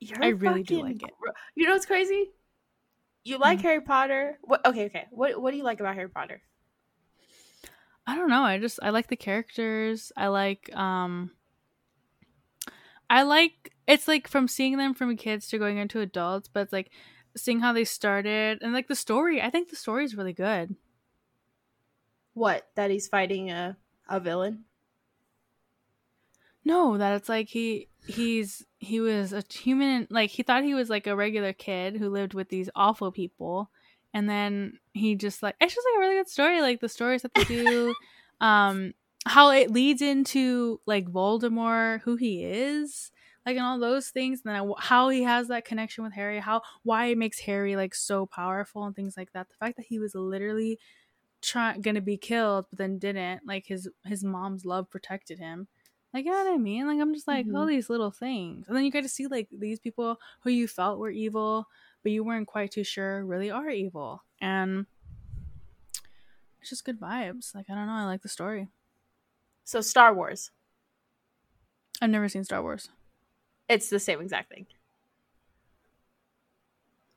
[SPEAKER 5] You're
[SPEAKER 4] I really do like it.
[SPEAKER 5] gro- You know what's crazy? You like
[SPEAKER 4] Mm.
[SPEAKER 5] Harry Potter. What? Okay, okay. What What do you like about Harry Potter?
[SPEAKER 4] I don't know. I just I like the characters. I like um I like it's like from seeing them from kids to going into adults, but it's like seeing how they started and like the story. I think the story is really good.
[SPEAKER 5] What? That he's fighting a a villain.
[SPEAKER 4] No, that it's like he he's he was a human like he thought he was like a regular kid who lived with these awful people and then he just like it's just like a really good story like the stories that they do um how it leads into like Voldemort who he is like and all those things and then how he has that connection with Harry how why it makes Harry like so powerful and things like that the fact that he was literally trying gonna be killed but then didn't like his his mom's love protected him like you know what I mean? Like I'm just like all
[SPEAKER 5] Mhm.
[SPEAKER 4] these little things. And then you get to see like these people who you felt were evil, but you weren't quite too sure really are evil. And it's just good vibes. Like I don't know, I like the story.
[SPEAKER 5] So Star Wars.
[SPEAKER 4] I've never seen Star Wars.
[SPEAKER 5] It's the same exact thing,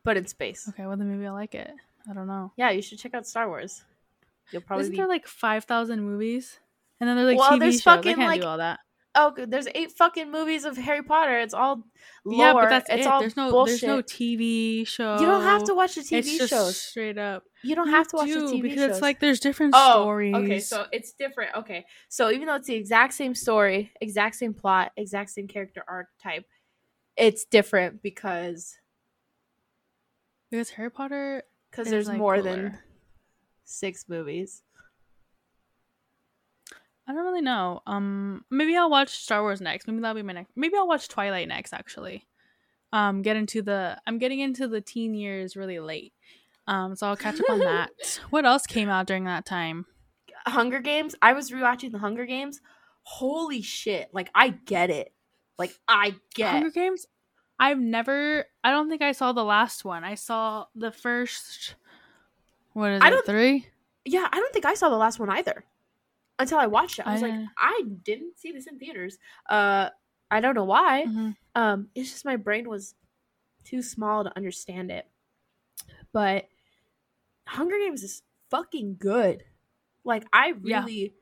[SPEAKER 5] but in space.
[SPEAKER 4] Okay, well then maybe I like it. I don't know.
[SPEAKER 5] Yeah, you should check out Star Wars. You'll probably
[SPEAKER 4] Isn't
[SPEAKER 5] be.
[SPEAKER 4] there like five thousand movies? And then there's like
[SPEAKER 5] Well,
[SPEAKER 4] TV
[SPEAKER 5] there's
[SPEAKER 4] shows. I
[SPEAKER 5] fucking,
[SPEAKER 4] can't
[SPEAKER 5] like,
[SPEAKER 4] do all that.
[SPEAKER 5] Oh, there's eight fucking movies of Harry Potter. It's all lore.
[SPEAKER 4] yeah, but that's
[SPEAKER 5] it's
[SPEAKER 4] it.
[SPEAKER 5] all
[SPEAKER 4] There's no
[SPEAKER 5] bullshit.
[SPEAKER 4] there's no TV show.
[SPEAKER 5] You don't have to watch the TV
[SPEAKER 4] it's
[SPEAKER 5] shows.
[SPEAKER 4] straight up.
[SPEAKER 5] You don't
[SPEAKER 4] You
[SPEAKER 5] have to watch the
[SPEAKER 4] do,
[SPEAKER 5] TV
[SPEAKER 4] because
[SPEAKER 5] shows.
[SPEAKER 4] it's like there's different
[SPEAKER 5] oh,
[SPEAKER 4] stories.
[SPEAKER 5] okay, so it's different. Okay, so even though it's the exact same story, exact same plot, exact same character archetype, it's different because
[SPEAKER 4] because Harry Potter
[SPEAKER 5] because there's
[SPEAKER 4] like,
[SPEAKER 5] more than six movies.
[SPEAKER 4] I don't really know. Um, maybe I'll watch Star Wars next. Maybe that'll be my next. Maybe I'll watch Twilight next. Actually, um, get into the. I'm getting into the teen years really late. Um, so I'll catch up on that. what else came out during that time?
[SPEAKER 5] Hunger Games. I was rewatching the Hunger Games. Holy shit! Like I get it. Like I get.
[SPEAKER 4] Hunger Games. I've never. I don't think I saw the last one. I saw the first. What is
[SPEAKER 5] I
[SPEAKER 4] it? Three.
[SPEAKER 5] Yeah, I don't think I saw the last one either until I watched it. I was like,
[SPEAKER 4] I-
[SPEAKER 5] I didn't see this in theaters. Uh, I don't know why.
[SPEAKER 4] Mhm.
[SPEAKER 5] Um, it's just my brain was too small to understand it. But Hunger Games is fucking good. Like I
[SPEAKER 4] Yeah.
[SPEAKER 5] really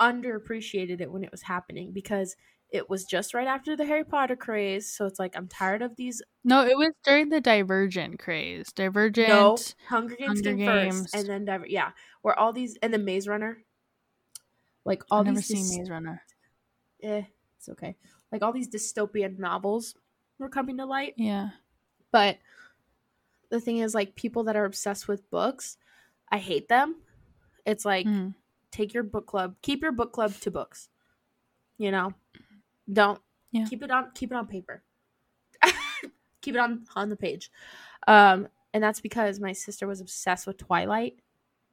[SPEAKER 5] underappreciated it when it was happening because it was just right after the Harry Potter craze. So it's like I'm tired of these.
[SPEAKER 4] No, it was during the Divergent craze. Divergent.
[SPEAKER 5] No, Hunger Games
[SPEAKER 4] Hunger
[SPEAKER 5] came
[SPEAKER 4] Games.
[SPEAKER 5] first, and then Diver- yeah, where all these and the Maze Runner. Like all
[SPEAKER 4] I've never
[SPEAKER 5] these
[SPEAKER 4] seen Maze Runner.
[SPEAKER 5] eh, it's okay. Like all these dystopian novels were coming to light.
[SPEAKER 4] Yeah.
[SPEAKER 5] But the thing is, like people that are obsessed with books, I hate them. It's like
[SPEAKER 4] Mhm.
[SPEAKER 5] take your book club, keep your book club to books. You know, don't
[SPEAKER 4] Yeah.
[SPEAKER 5] keep it on keep it on paper. keep it on on the page. Um, and that's because my sister was obsessed with Twilight.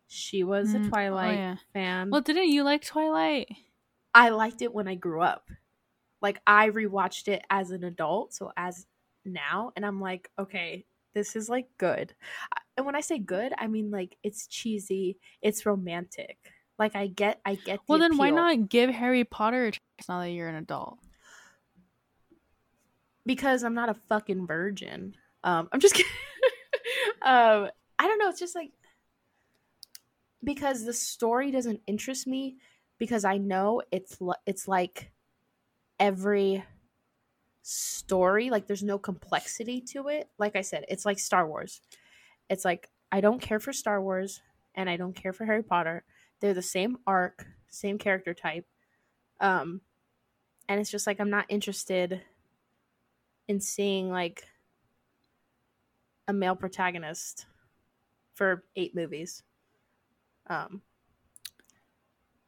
[SPEAKER 5] She was
[SPEAKER 4] Mm,
[SPEAKER 5] a
[SPEAKER 4] oh,
[SPEAKER 5] Twilight
[SPEAKER 4] yeah.
[SPEAKER 5] fan.
[SPEAKER 4] Well, didn't you like Twilight?
[SPEAKER 5] I liked it when I grew up. Like I rewatched it as an adult, so as now, and I'm like, okay, this is like good. And when I say good, I mean like it's cheesy, it's romantic. Like I get I get the
[SPEAKER 4] Well, then why not give Harry Potter a chance now that you're an adult?
[SPEAKER 5] because I'm not a fucking virgin. Um, I'm just kidding. um, I don't know. It's just like because the story doesn't interest me because I know it's it's like every story like there's no complexity to it. Like I said, it's like Star Wars. It's like I don't care for Star Wars and I don't care for Harry Potter. They're the same arc, same character type. Um and it's just like I'm not interested in seeing like a male protagonist for eight movies. Um,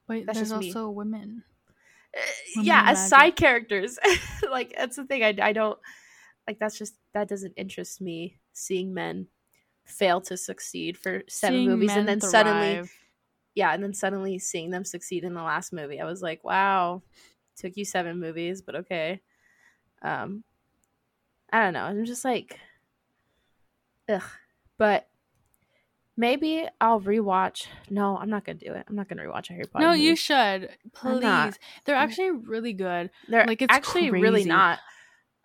[SPEAKER 4] Wait,
[SPEAKER 5] That's
[SPEAKER 4] there's also women.
[SPEAKER 5] uh,
[SPEAKER 4] Women
[SPEAKER 5] yeah, as
[SPEAKER 4] magic.
[SPEAKER 5] side characters, like that's the thing. I I don't like. That's just that doesn't interest me. Seeing men fail to succeed for seven
[SPEAKER 4] Seeing
[SPEAKER 5] movies and then suddenly, yeah, and then suddenly seeing them succeed in the last movie, I was like, wow, took you seven movies, but okay. Um, I don't know. I'm just like, ugh. But maybe I'll rewatch. No, I'm not gonna do it. I'm not gonna rewatch a Harry Potter.
[SPEAKER 4] No,
[SPEAKER 5] movie.
[SPEAKER 4] you should. Please. They're actually really good.
[SPEAKER 5] They're
[SPEAKER 4] like, it's
[SPEAKER 5] actually really not.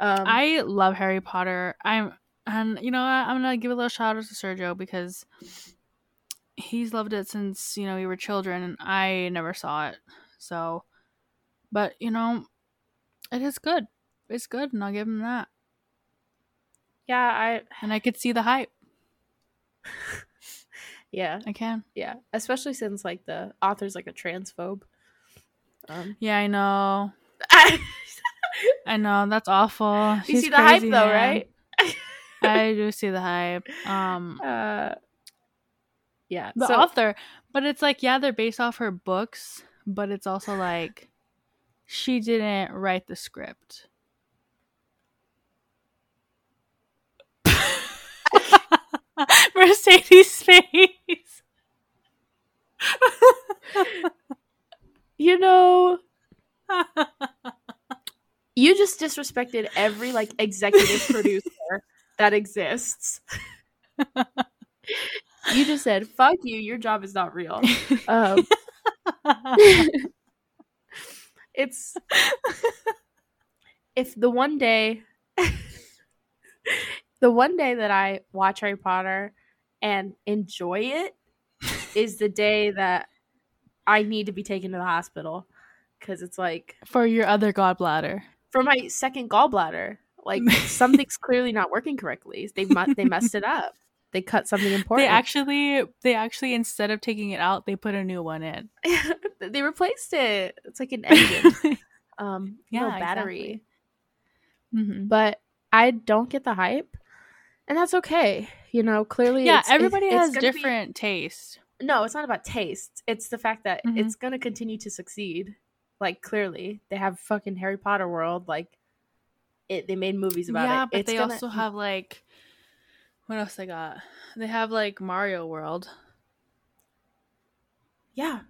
[SPEAKER 5] Um,
[SPEAKER 4] I love Harry Potter. I'm and you know what? I'm gonna give a little shout out to Sergio because he's loved it since you know we were children, and I never saw it. So, but you know, it is good. It's good, and I'll give him that.
[SPEAKER 5] yeah, I
[SPEAKER 4] And I could see the hype.
[SPEAKER 5] yeah
[SPEAKER 4] I can.
[SPEAKER 5] yeah, especially since like the author's like a transphobe. Um,
[SPEAKER 4] Yeah, I know. I know. That's awful.
[SPEAKER 5] you
[SPEAKER 4] She's
[SPEAKER 5] see the hype though,
[SPEAKER 4] man.
[SPEAKER 5] right?
[SPEAKER 4] I do see the hype. Um,
[SPEAKER 5] uh, yeah.
[SPEAKER 4] the
[SPEAKER 5] so,
[SPEAKER 4] author but it's like yeah they're based off her books but it's also like she didn't write the script mercedes face
[SPEAKER 5] you know, you just disrespected every like executive producer that exists. you just said, "Fuck you. Your job is not real." Um, it's if the one day the one day that I watch Harry Potter and enjoy it is the day that I need to be taken to the hospital. Because it's like
[SPEAKER 4] for your other gallbladder.
[SPEAKER 5] For my second gallbladder like something's clearly not working correctly. They mu- they messed it up. They cut something important.
[SPEAKER 4] they actually they actually instead of taking it out they put a new one in.
[SPEAKER 5] They replaced it. It's like an engine. Um
[SPEAKER 4] Yeah,
[SPEAKER 5] no battery
[SPEAKER 4] Mhm.
[SPEAKER 5] but I don't get the hype, and that's okay. You know, clearly,
[SPEAKER 4] yeah
[SPEAKER 5] it's-
[SPEAKER 4] everybody
[SPEAKER 5] it's
[SPEAKER 4] has
[SPEAKER 5] be-
[SPEAKER 4] different taste
[SPEAKER 5] no, it's not about taste. It's the fact that
[SPEAKER 4] Mhm.
[SPEAKER 5] it's gonna continue to succeed. Like clearly, they have fucking Harry Potter world. Like, it. They made movies about
[SPEAKER 4] yeah
[SPEAKER 5] it.
[SPEAKER 4] but
[SPEAKER 5] It's
[SPEAKER 4] they
[SPEAKER 5] gonna-
[SPEAKER 4] also have like what else they got they have like mario world
[SPEAKER 5] Yeah.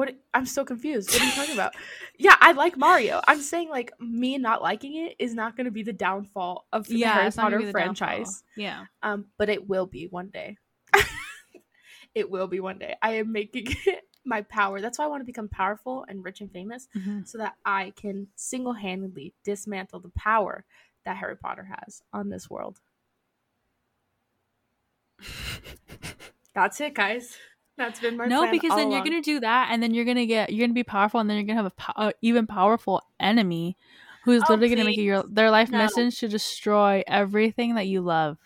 [SPEAKER 5] What? I'm so confused. What are you talking about? Yeah, I like Mario. I'm saying like me not liking it is not going to be the downfall of the Harry
[SPEAKER 4] not gonna
[SPEAKER 5] Potter
[SPEAKER 4] the downfall.
[SPEAKER 5] franchise.
[SPEAKER 4] yeah
[SPEAKER 5] Um, but it will be one day. it will be one day. I am making it my power. That's why I want to become powerful and rich and famous, so that I can single-handedly dismantle the power that Harry Potter has on this world. That's it, guys. That's been my
[SPEAKER 4] no because then you're gonna do that and then you're gonna get you're gonna be powerful and then you're gonna have a po- uh, even powerful enemy who's
[SPEAKER 5] Oh,
[SPEAKER 4] literally gonna make your their life
[SPEAKER 5] No.
[SPEAKER 4] mission to destroy everything that you love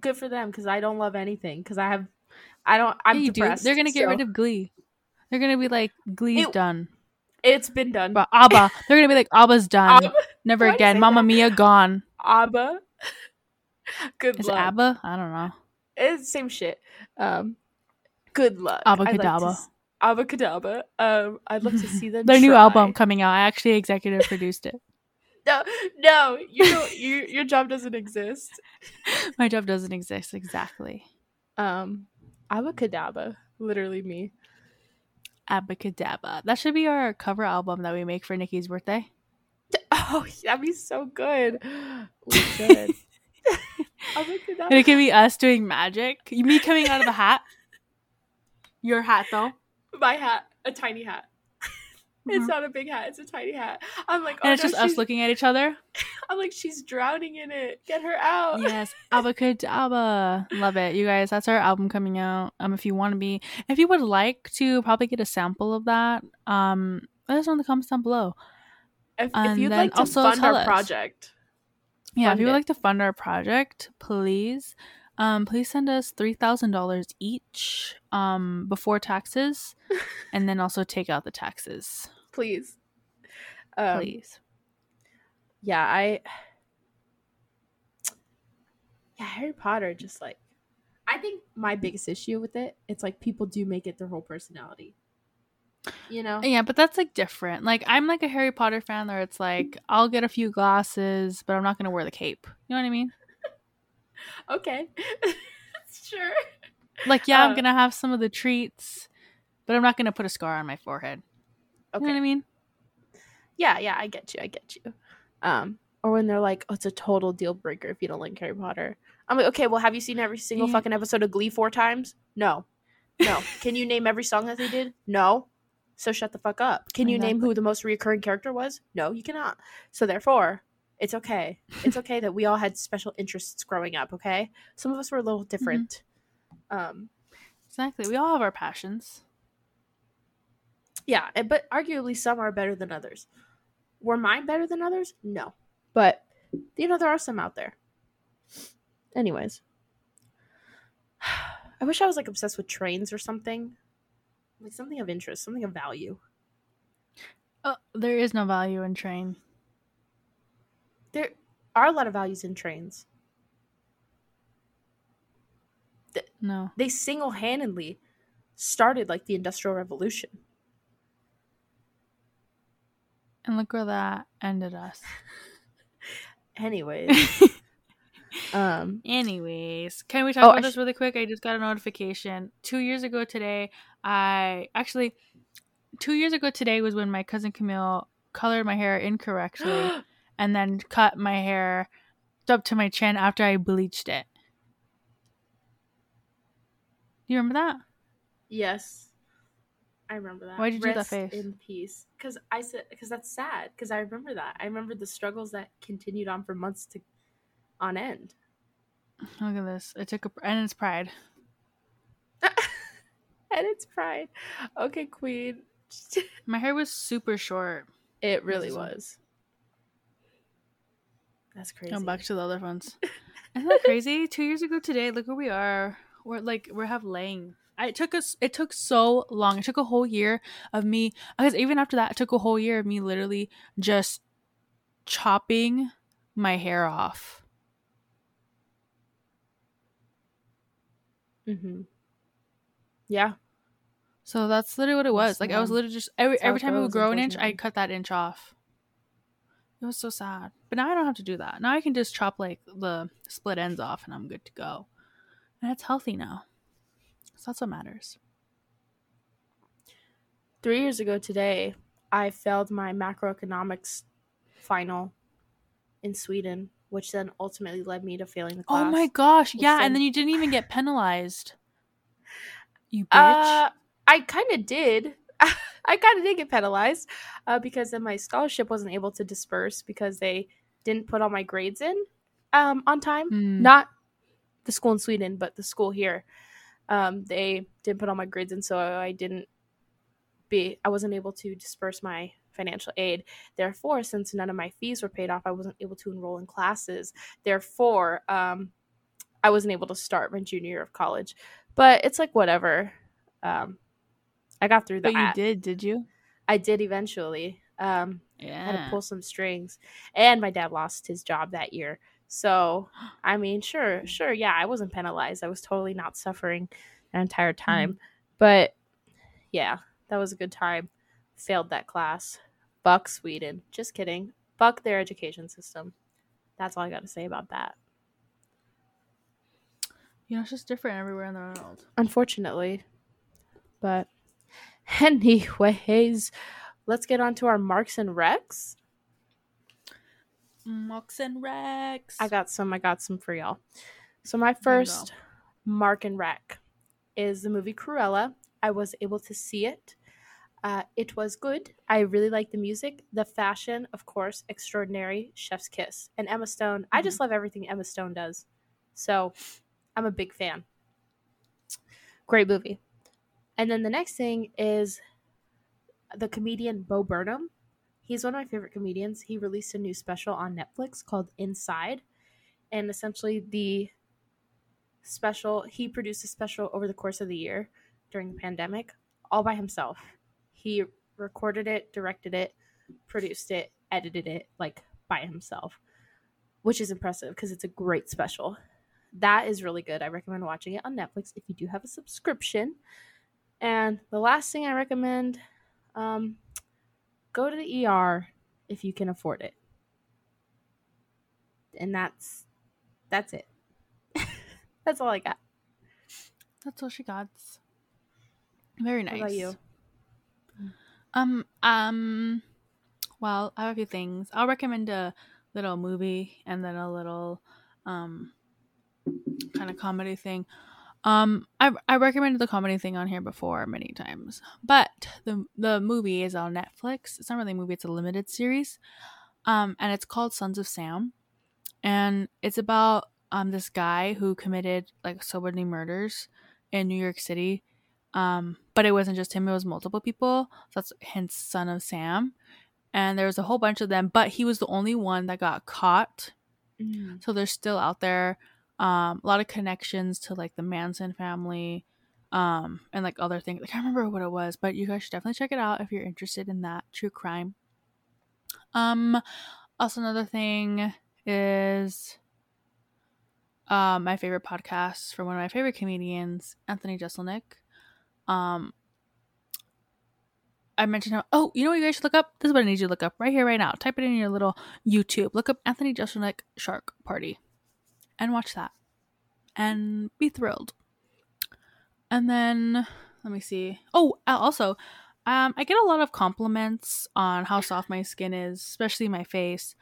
[SPEAKER 5] good for them because I don't love anything because I have I don't I'm
[SPEAKER 4] Yeah, you do.
[SPEAKER 5] depressed.
[SPEAKER 4] they're gonna get
[SPEAKER 5] so
[SPEAKER 4] rid of glee they're gonna be like glee's
[SPEAKER 5] It-
[SPEAKER 4] done
[SPEAKER 5] it's been done.
[SPEAKER 4] but abba they're gonna be like abba's done
[SPEAKER 5] Ab-
[SPEAKER 4] never
[SPEAKER 5] why'd
[SPEAKER 4] again Mama
[SPEAKER 5] that?
[SPEAKER 4] mia gone
[SPEAKER 5] Abba. Good
[SPEAKER 4] is
[SPEAKER 5] luck.
[SPEAKER 4] abba i don't know
[SPEAKER 5] It's the same shit. Um, good luck. I'd like to
[SPEAKER 4] Abacadabra.
[SPEAKER 5] Um, I'd love to see them.
[SPEAKER 4] their new album coming out i actually executive produced it
[SPEAKER 5] No, no, you don't. you, your job doesn't exist.
[SPEAKER 4] my job doesn't exist exactly
[SPEAKER 5] Um, Abacadabra. Literally me.
[SPEAKER 4] abacadabra that should be our cover album that we make for nikki's birthday
[SPEAKER 5] Oh, that'd be so good. We should.
[SPEAKER 4] And it could be us doing magic. Me coming out of the hat. Your hat though.
[SPEAKER 5] My hat, a tiny hat. It's
[SPEAKER 4] Mhm.
[SPEAKER 5] not a big hat. It's a tiny hat. I'm like, oh
[SPEAKER 4] and it's
[SPEAKER 5] no,
[SPEAKER 4] just us looking at each other.
[SPEAKER 5] I'm like, she's drowning in it. Get her out.
[SPEAKER 4] Yes, Abacadabra. Love it, you guys. That's our album coming out. Um, if you want to be, if you would like to, probably get a sample of that. Um, let us know in the comments down below.
[SPEAKER 5] If, if you'd like to
[SPEAKER 4] also
[SPEAKER 5] fund our
[SPEAKER 4] us.
[SPEAKER 5] project,
[SPEAKER 4] Yeah, if you would
[SPEAKER 5] it.
[SPEAKER 4] like to fund our project, please, um, please send us three thousand dollars each, um, before taxes, and then also take out the taxes,
[SPEAKER 5] please. Um,
[SPEAKER 4] please.
[SPEAKER 5] Yeah, I. Yeah, Harry Potter. Just like, I think my biggest issue with it, it's like people do make it their whole personality. You know.
[SPEAKER 4] Yeah, but that's like different. Like I'm like a Harry Potter fan where it's like I'll get a few glasses, but I'm not gonna wear the cape. You know what I mean?
[SPEAKER 5] Okay. sure.
[SPEAKER 4] Like yeah, I'm
[SPEAKER 5] Uh,
[SPEAKER 4] gonna have some of the treats, but I'm not gonna put a scar on my forehead. You know what I mean?
[SPEAKER 5] Yeah, yeah, I get you. I get you. Um, or when they're like, "Oh, it's a total deal breaker if you don't like Harry Potter." I'm like, okay, well, have you seen every single
[SPEAKER 4] Yeah.
[SPEAKER 5] fucking episode of Glee four times? No, no. Can you name every song that they did? No. So shut the fuck up. Can you name who the most reoccurring character was? No, you cannot. So therefore, it's okay. It's okay that we all had special interests growing up. Okay, some of us were a little different. Um,
[SPEAKER 4] Exactly. We all have our passions.
[SPEAKER 5] Yeah, but arguably some are better than others. Were mine better than others? No. But you know there are some out there. Anyways. I wish I was like obsessed with trains or something. Like something of interest, something of value.
[SPEAKER 4] Oh, there is no value in train.
[SPEAKER 5] There are a lot of values in trains.
[SPEAKER 4] No.
[SPEAKER 5] They single-handedly started like the industrial revolution.
[SPEAKER 4] And look where that ended us.
[SPEAKER 5] Anyways, um
[SPEAKER 4] Anyways, can we talk
[SPEAKER 5] Oh,
[SPEAKER 4] about this really quick? I just got a notification. Two years ago today, I actually, two years ago today was when my cousin Camille colored my hair incorrectly and then cut my hair up to my chin after I bleached it. You remember that?
[SPEAKER 5] Yes. I remember that.
[SPEAKER 4] Why'd you do that face?
[SPEAKER 5] In peace. Because I said, because that's sad. Because I remember that. I remember the struggles that continued on for months to, on end.
[SPEAKER 4] Look at this. It took a and it's pride.
[SPEAKER 5] and it's pride. Okay, Queen.
[SPEAKER 4] My hair was super short.
[SPEAKER 5] it really was. That's crazy.
[SPEAKER 4] Come back to the other ones. Isn't that crazy? Two years ago today, look where we are. We're like we have laying. I, it took us. It took so long. It took a whole year of me. Because even after that, it took a whole year of me literally just chopping my hair off.
[SPEAKER 5] Hmm Yeah.
[SPEAKER 4] So that's literally what it was.
[SPEAKER 5] That's
[SPEAKER 4] Like I was literally just every
[SPEAKER 5] That's
[SPEAKER 4] every time it would grow an inch, I cut that inch off. It was so sad. But now I don't have to do that. Now I can just chop like the split ends off, and I'm good to go. And it's healthy now. So that's what matters.
[SPEAKER 5] Three years ago today, I failed my macroeconomics final in Sweden, which then ultimately led me to failing the class.
[SPEAKER 4] Oh my gosh, yeah,
[SPEAKER 5] then-
[SPEAKER 4] and then you didn't even get penalized. You bitch.
[SPEAKER 5] Uh, I kind of did. I kind of did get penalized uh, because then my scholarship wasn't able to disperse because they didn't put all my grades in um, on time.
[SPEAKER 4] Hmm.
[SPEAKER 5] Not the school in Sweden, but the school here. Um, they didn't put all my grades in, so I didn't be. I wasn't able to disperse my financial aid. Therefore, since none of my fees were paid off, I wasn't able to enroll in classes. Therefore, um, I wasn't able to start my junior year of college. But it's like whatever. Um, I got through
[SPEAKER 4] but
[SPEAKER 5] that.
[SPEAKER 4] you did, did you?
[SPEAKER 5] I did eventually. Um, I had to pull some strings, and my dad lost his job that year. So, I mean, sure, sure, yeah, I wasn't penalized. I was totally not suffering an entire time. But yeah, that was a good time. Failed that class. Buck Sweden. Just kidding. Buck their education system. That's all I got to say about that.
[SPEAKER 4] You know, it's just different everywhere in the world.
[SPEAKER 5] Unfortunately. But anyways, let's get on to our marks and recs.
[SPEAKER 4] Marks and Rex.
[SPEAKER 5] I got some. I got some for y'all. So my
[SPEAKER 4] There you go.
[SPEAKER 5] first Mark and Rec is the movie Cruella. I was able to see it. Uh, it was good. I really like the music, the fashion, of course, extraordinary. Chef's kiss, and Emma Stone. I just love everything Emma Stone does. So, I'm a big fan. Great movie. And then the next thing is the comedian Bo Burnham. He's one of my favorite comedians. He released a new special on Netflix called Inside, and essentially the special he produced a special over the course of the year during the pandemic all by himself he recorded it directed it produced it edited it like by himself which is impressive because it's a great special that is really good i recommend watching it on netflix if you do have a subscription and the last thing i recommend um, go to the er if you can afford it and that's that's it that's all i got
[SPEAKER 4] That's all she got. Very nice.
[SPEAKER 5] about you?
[SPEAKER 4] Um, um, well, I have a few things. I'll recommend a little movie and then a little, um, kind of comedy thing. Um, I I recommended the comedy thing on here before many times, but the the movie is on Netflix. It's not really a movie; it's a limited series. Um, and it's called Sons of Sam, and it's about um this guy who committed like so many murders in New York City. Um, but it wasn't just him; it was multiple people. So that's hence Son of Sam. And there was a whole bunch of them, but he was the only one that got caught. So they're still out there. Um a lot of connections to like the manson family um and like other things. I can't remember what it was but you guys should definitely check it out if you're interested in that true crime. Um also another thing is um my favorite podcast from one of my favorite comedians anthony jeselnik um I mentioned him. Oh, you know what you guys should look up? This is what I need you to look up right here, right now. Type it in your little YouTube. Look up Anthony Jeselnik Shark Party and watch that and be thrilled. And then let me see. Oh, also, um, I get a lot of compliments on how soft my skin is, especially my face,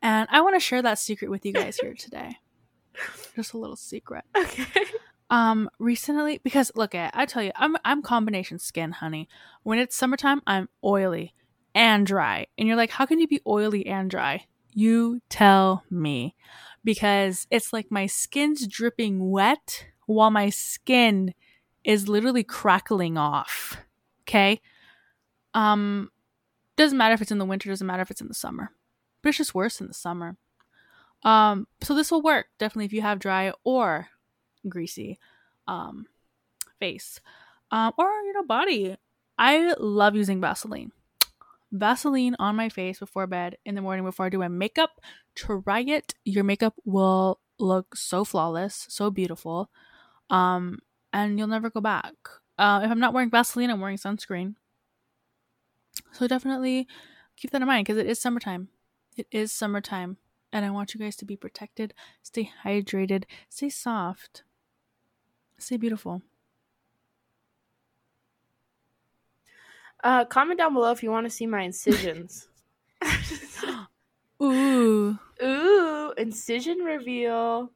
[SPEAKER 4] and I want to share that secret with you guys here today. Just a little secret.
[SPEAKER 5] okay
[SPEAKER 4] Um, recently, because look at, I tell you, I'm I'm combination skin, honey. When it's summertime, I'm oily and dry, and you're like, how can you be oily and dry? You tell me, because it's like my skin's dripping wet while my skin is literally crackling off. Okay, um, doesn't matter if it's in the winter, doesn't matter if it's in the summer, but it's just worse in the summer. Um, so this will work definitely if you have dry or greasy um face. Um or you know body. I love using vaseline. Vaseline on my face before bed in the morning before i do my makeup. Try it. Your makeup will look so flawless so beautiful um and you'll never go back. Uh, if i'm not wearing vaseline i'm wearing sunscreen. So definitely keep that in mind because it is summertime. It is summertime and i want you guys to be protected stay hydrated stay soft Stay beautiful.
[SPEAKER 5] uh comment down below if you want to see my incisions
[SPEAKER 4] Ooh.
[SPEAKER 5] ooh incision reveal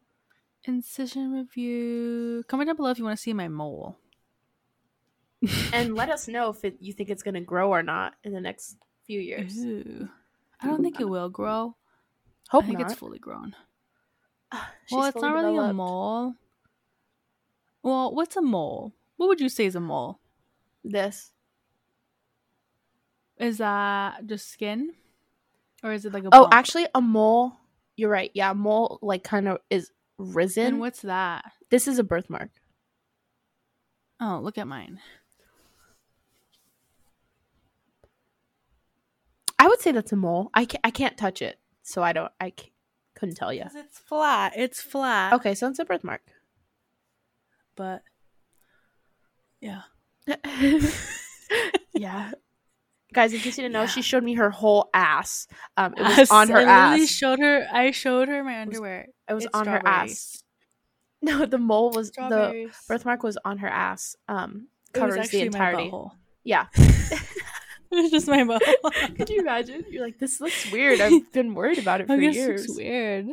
[SPEAKER 4] Incision review. Comment down below if you want to see my mole.
[SPEAKER 5] and let us know if it, you think it's going to grow or not in the next few years
[SPEAKER 4] Ooh. I don't think it will grow.
[SPEAKER 5] hope
[SPEAKER 4] I think
[SPEAKER 5] not
[SPEAKER 4] it's fully grown.
[SPEAKER 5] She's
[SPEAKER 4] well, it's not really a mole. Well, what's a mole? What would you say is a mole?
[SPEAKER 5] this
[SPEAKER 4] Is that just skin? Or is it like a
[SPEAKER 5] oh
[SPEAKER 4] bump?
[SPEAKER 5] actually a mole you're right yeah a mole like kind of is risen
[SPEAKER 4] And what's that?
[SPEAKER 5] this is a birthmark
[SPEAKER 4] Oh, look at mine.
[SPEAKER 5] i would say that's a mole i can't, I can't touch it so i don't i c- couldn't tell you.
[SPEAKER 4] It's flat. It's flat.
[SPEAKER 5] okay so it's a birthmark
[SPEAKER 4] But yeah.
[SPEAKER 5] yeah. Guys, in case you didn't know,
[SPEAKER 4] Yeah.
[SPEAKER 5] she showed me her whole ass. Um, it was
[SPEAKER 4] Ass.
[SPEAKER 5] on her
[SPEAKER 4] I
[SPEAKER 5] ass.
[SPEAKER 4] showed her I showed her my underwear.
[SPEAKER 5] it was
[SPEAKER 4] it's
[SPEAKER 5] on her ass. No, the mole was the birthmark was on her ass. Um, covers the entirety. Yeah.
[SPEAKER 4] It's just my butthole.
[SPEAKER 5] Could you imagine? You're like, this looks weird. I've been worried about it for years.
[SPEAKER 4] it's weird.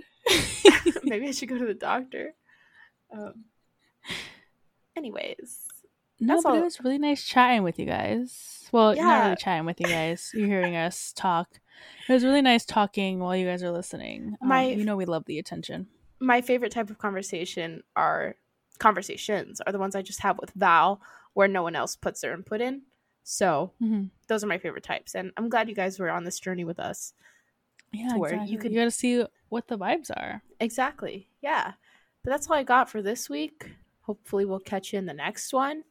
[SPEAKER 5] Maybe I should go to the doctor. Um, anyways,
[SPEAKER 4] No, but it was really nice chatting with you guys. Well, not really chatting with you guys. You're hearing us talk. It was really nice talking while you guys are listening. Um,
[SPEAKER 5] My-
[SPEAKER 4] you know we love the attention.
[SPEAKER 5] my favorite type of conversation are conversations are the ones I just have with Val where no one else puts their input in. So
[SPEAKER 4] hmm
[SPEAKER 5] those are my favorite types, and I'm glad you guys were on this journey with us.
[SPEAKER 4] Yeah,
[SPEAKER 5] To where you
[SPEAKER 4] exactly. you
[SPEAKER 5] could-
[SPEAKER 4] got to see what the vibes are.
[SPEAKER 5] Exactly. Yeah. But that's all I got for this week. Hopefully we'll catch you in the next one.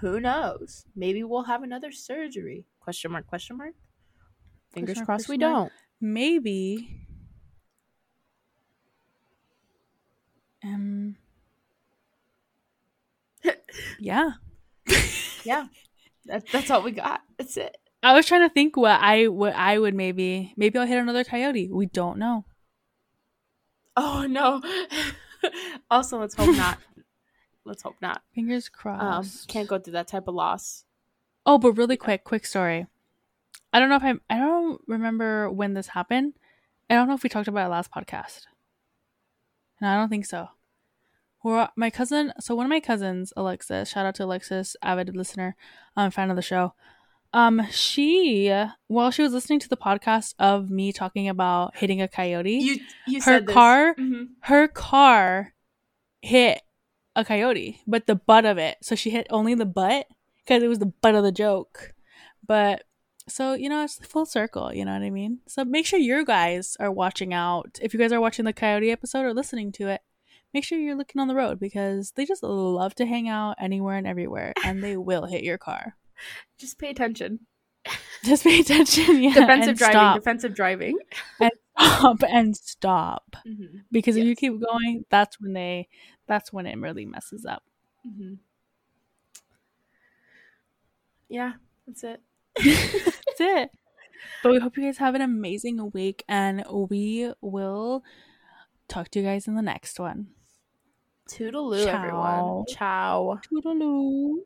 [SPEAKER 5] Who knows? Maybe we'll have another surgery. Question mark, question mark. Fingers
[SPEAKER 4] Question
[SPEAKER 5] crossed we
[SPEAKER 4] question mark.
[SPEAKER 5] don't.
[SPEAKER 4] Maybe. Um. yeah.
[SPEAKER 5] Yeah. That, that's all we got. That's it.
[SPEAKER 4] I was trying to think what I what I would maybe maybe I'll hit another coyote. We don't know.
[SPEAKER 5] Oh no. also, let's hope not. Let's hope not.
[SPEAKER 4] Fingers
[SPEAKER 5] Um,
[SPEAKER 4] crossed.
[SPEAKER 5] can't go through that type of loss.
[SPEAKER 4] Oh, but really quick, quick story. I don't know if I I don't remember when this happened. I don't know if we talked about it last podcast. No, I don't think so. Well, my cousin, so one of my cousins, Alexis, shout out to Alexis, avid listener, um, fan of the show. Um, she, while she was listening to the podcast of me talking about hitting a coyote,
[SPEAKER 5] You you
[SPEAKER 4] her
[SPEAKER 5] said this.
[SPEAKER 4] car,
[SPEAKER 5] Mhm.
[SPEAKER 4] her car hit a coyote, but the butt of it. So she hit only the butt because it was the butt of the joke. But so you know, it's full circle. You know what I mean? So make sure you guys are watching out. If you guys are watching the coyote episode or listening to it, make sure you're looking on the road because they just love to hang out anywhere and everywhere, and they will hit your car.
[SPEAKER 5] Just pay attention.
[SPEAKER 4] Just pay attention. Yeah,
[SPEAKER 5] defensive driving.
[SPEAKER 4] Stop,
[SPEAKER 5] Defensive driving.
[SPEAKER 4] and stop, and stop.
[SPEAKER 5] Mm-hmm.
[SPEAKER 4] Because if you keep going, that's when they, that's when it really messes up.
[SPEAKER 5] Mm-hmm. Yeah, that's it.
[SPEAKER 4] That's it. But we hope you guys have an amazing week and we will talk to you guys in the next one.
[SPEAKER 5] Toodaloo, everyone.
[SPEAKER 4] Ciao.
[SPEAKER 5] Ciao.
[SPEAKER 4] Toodaloo.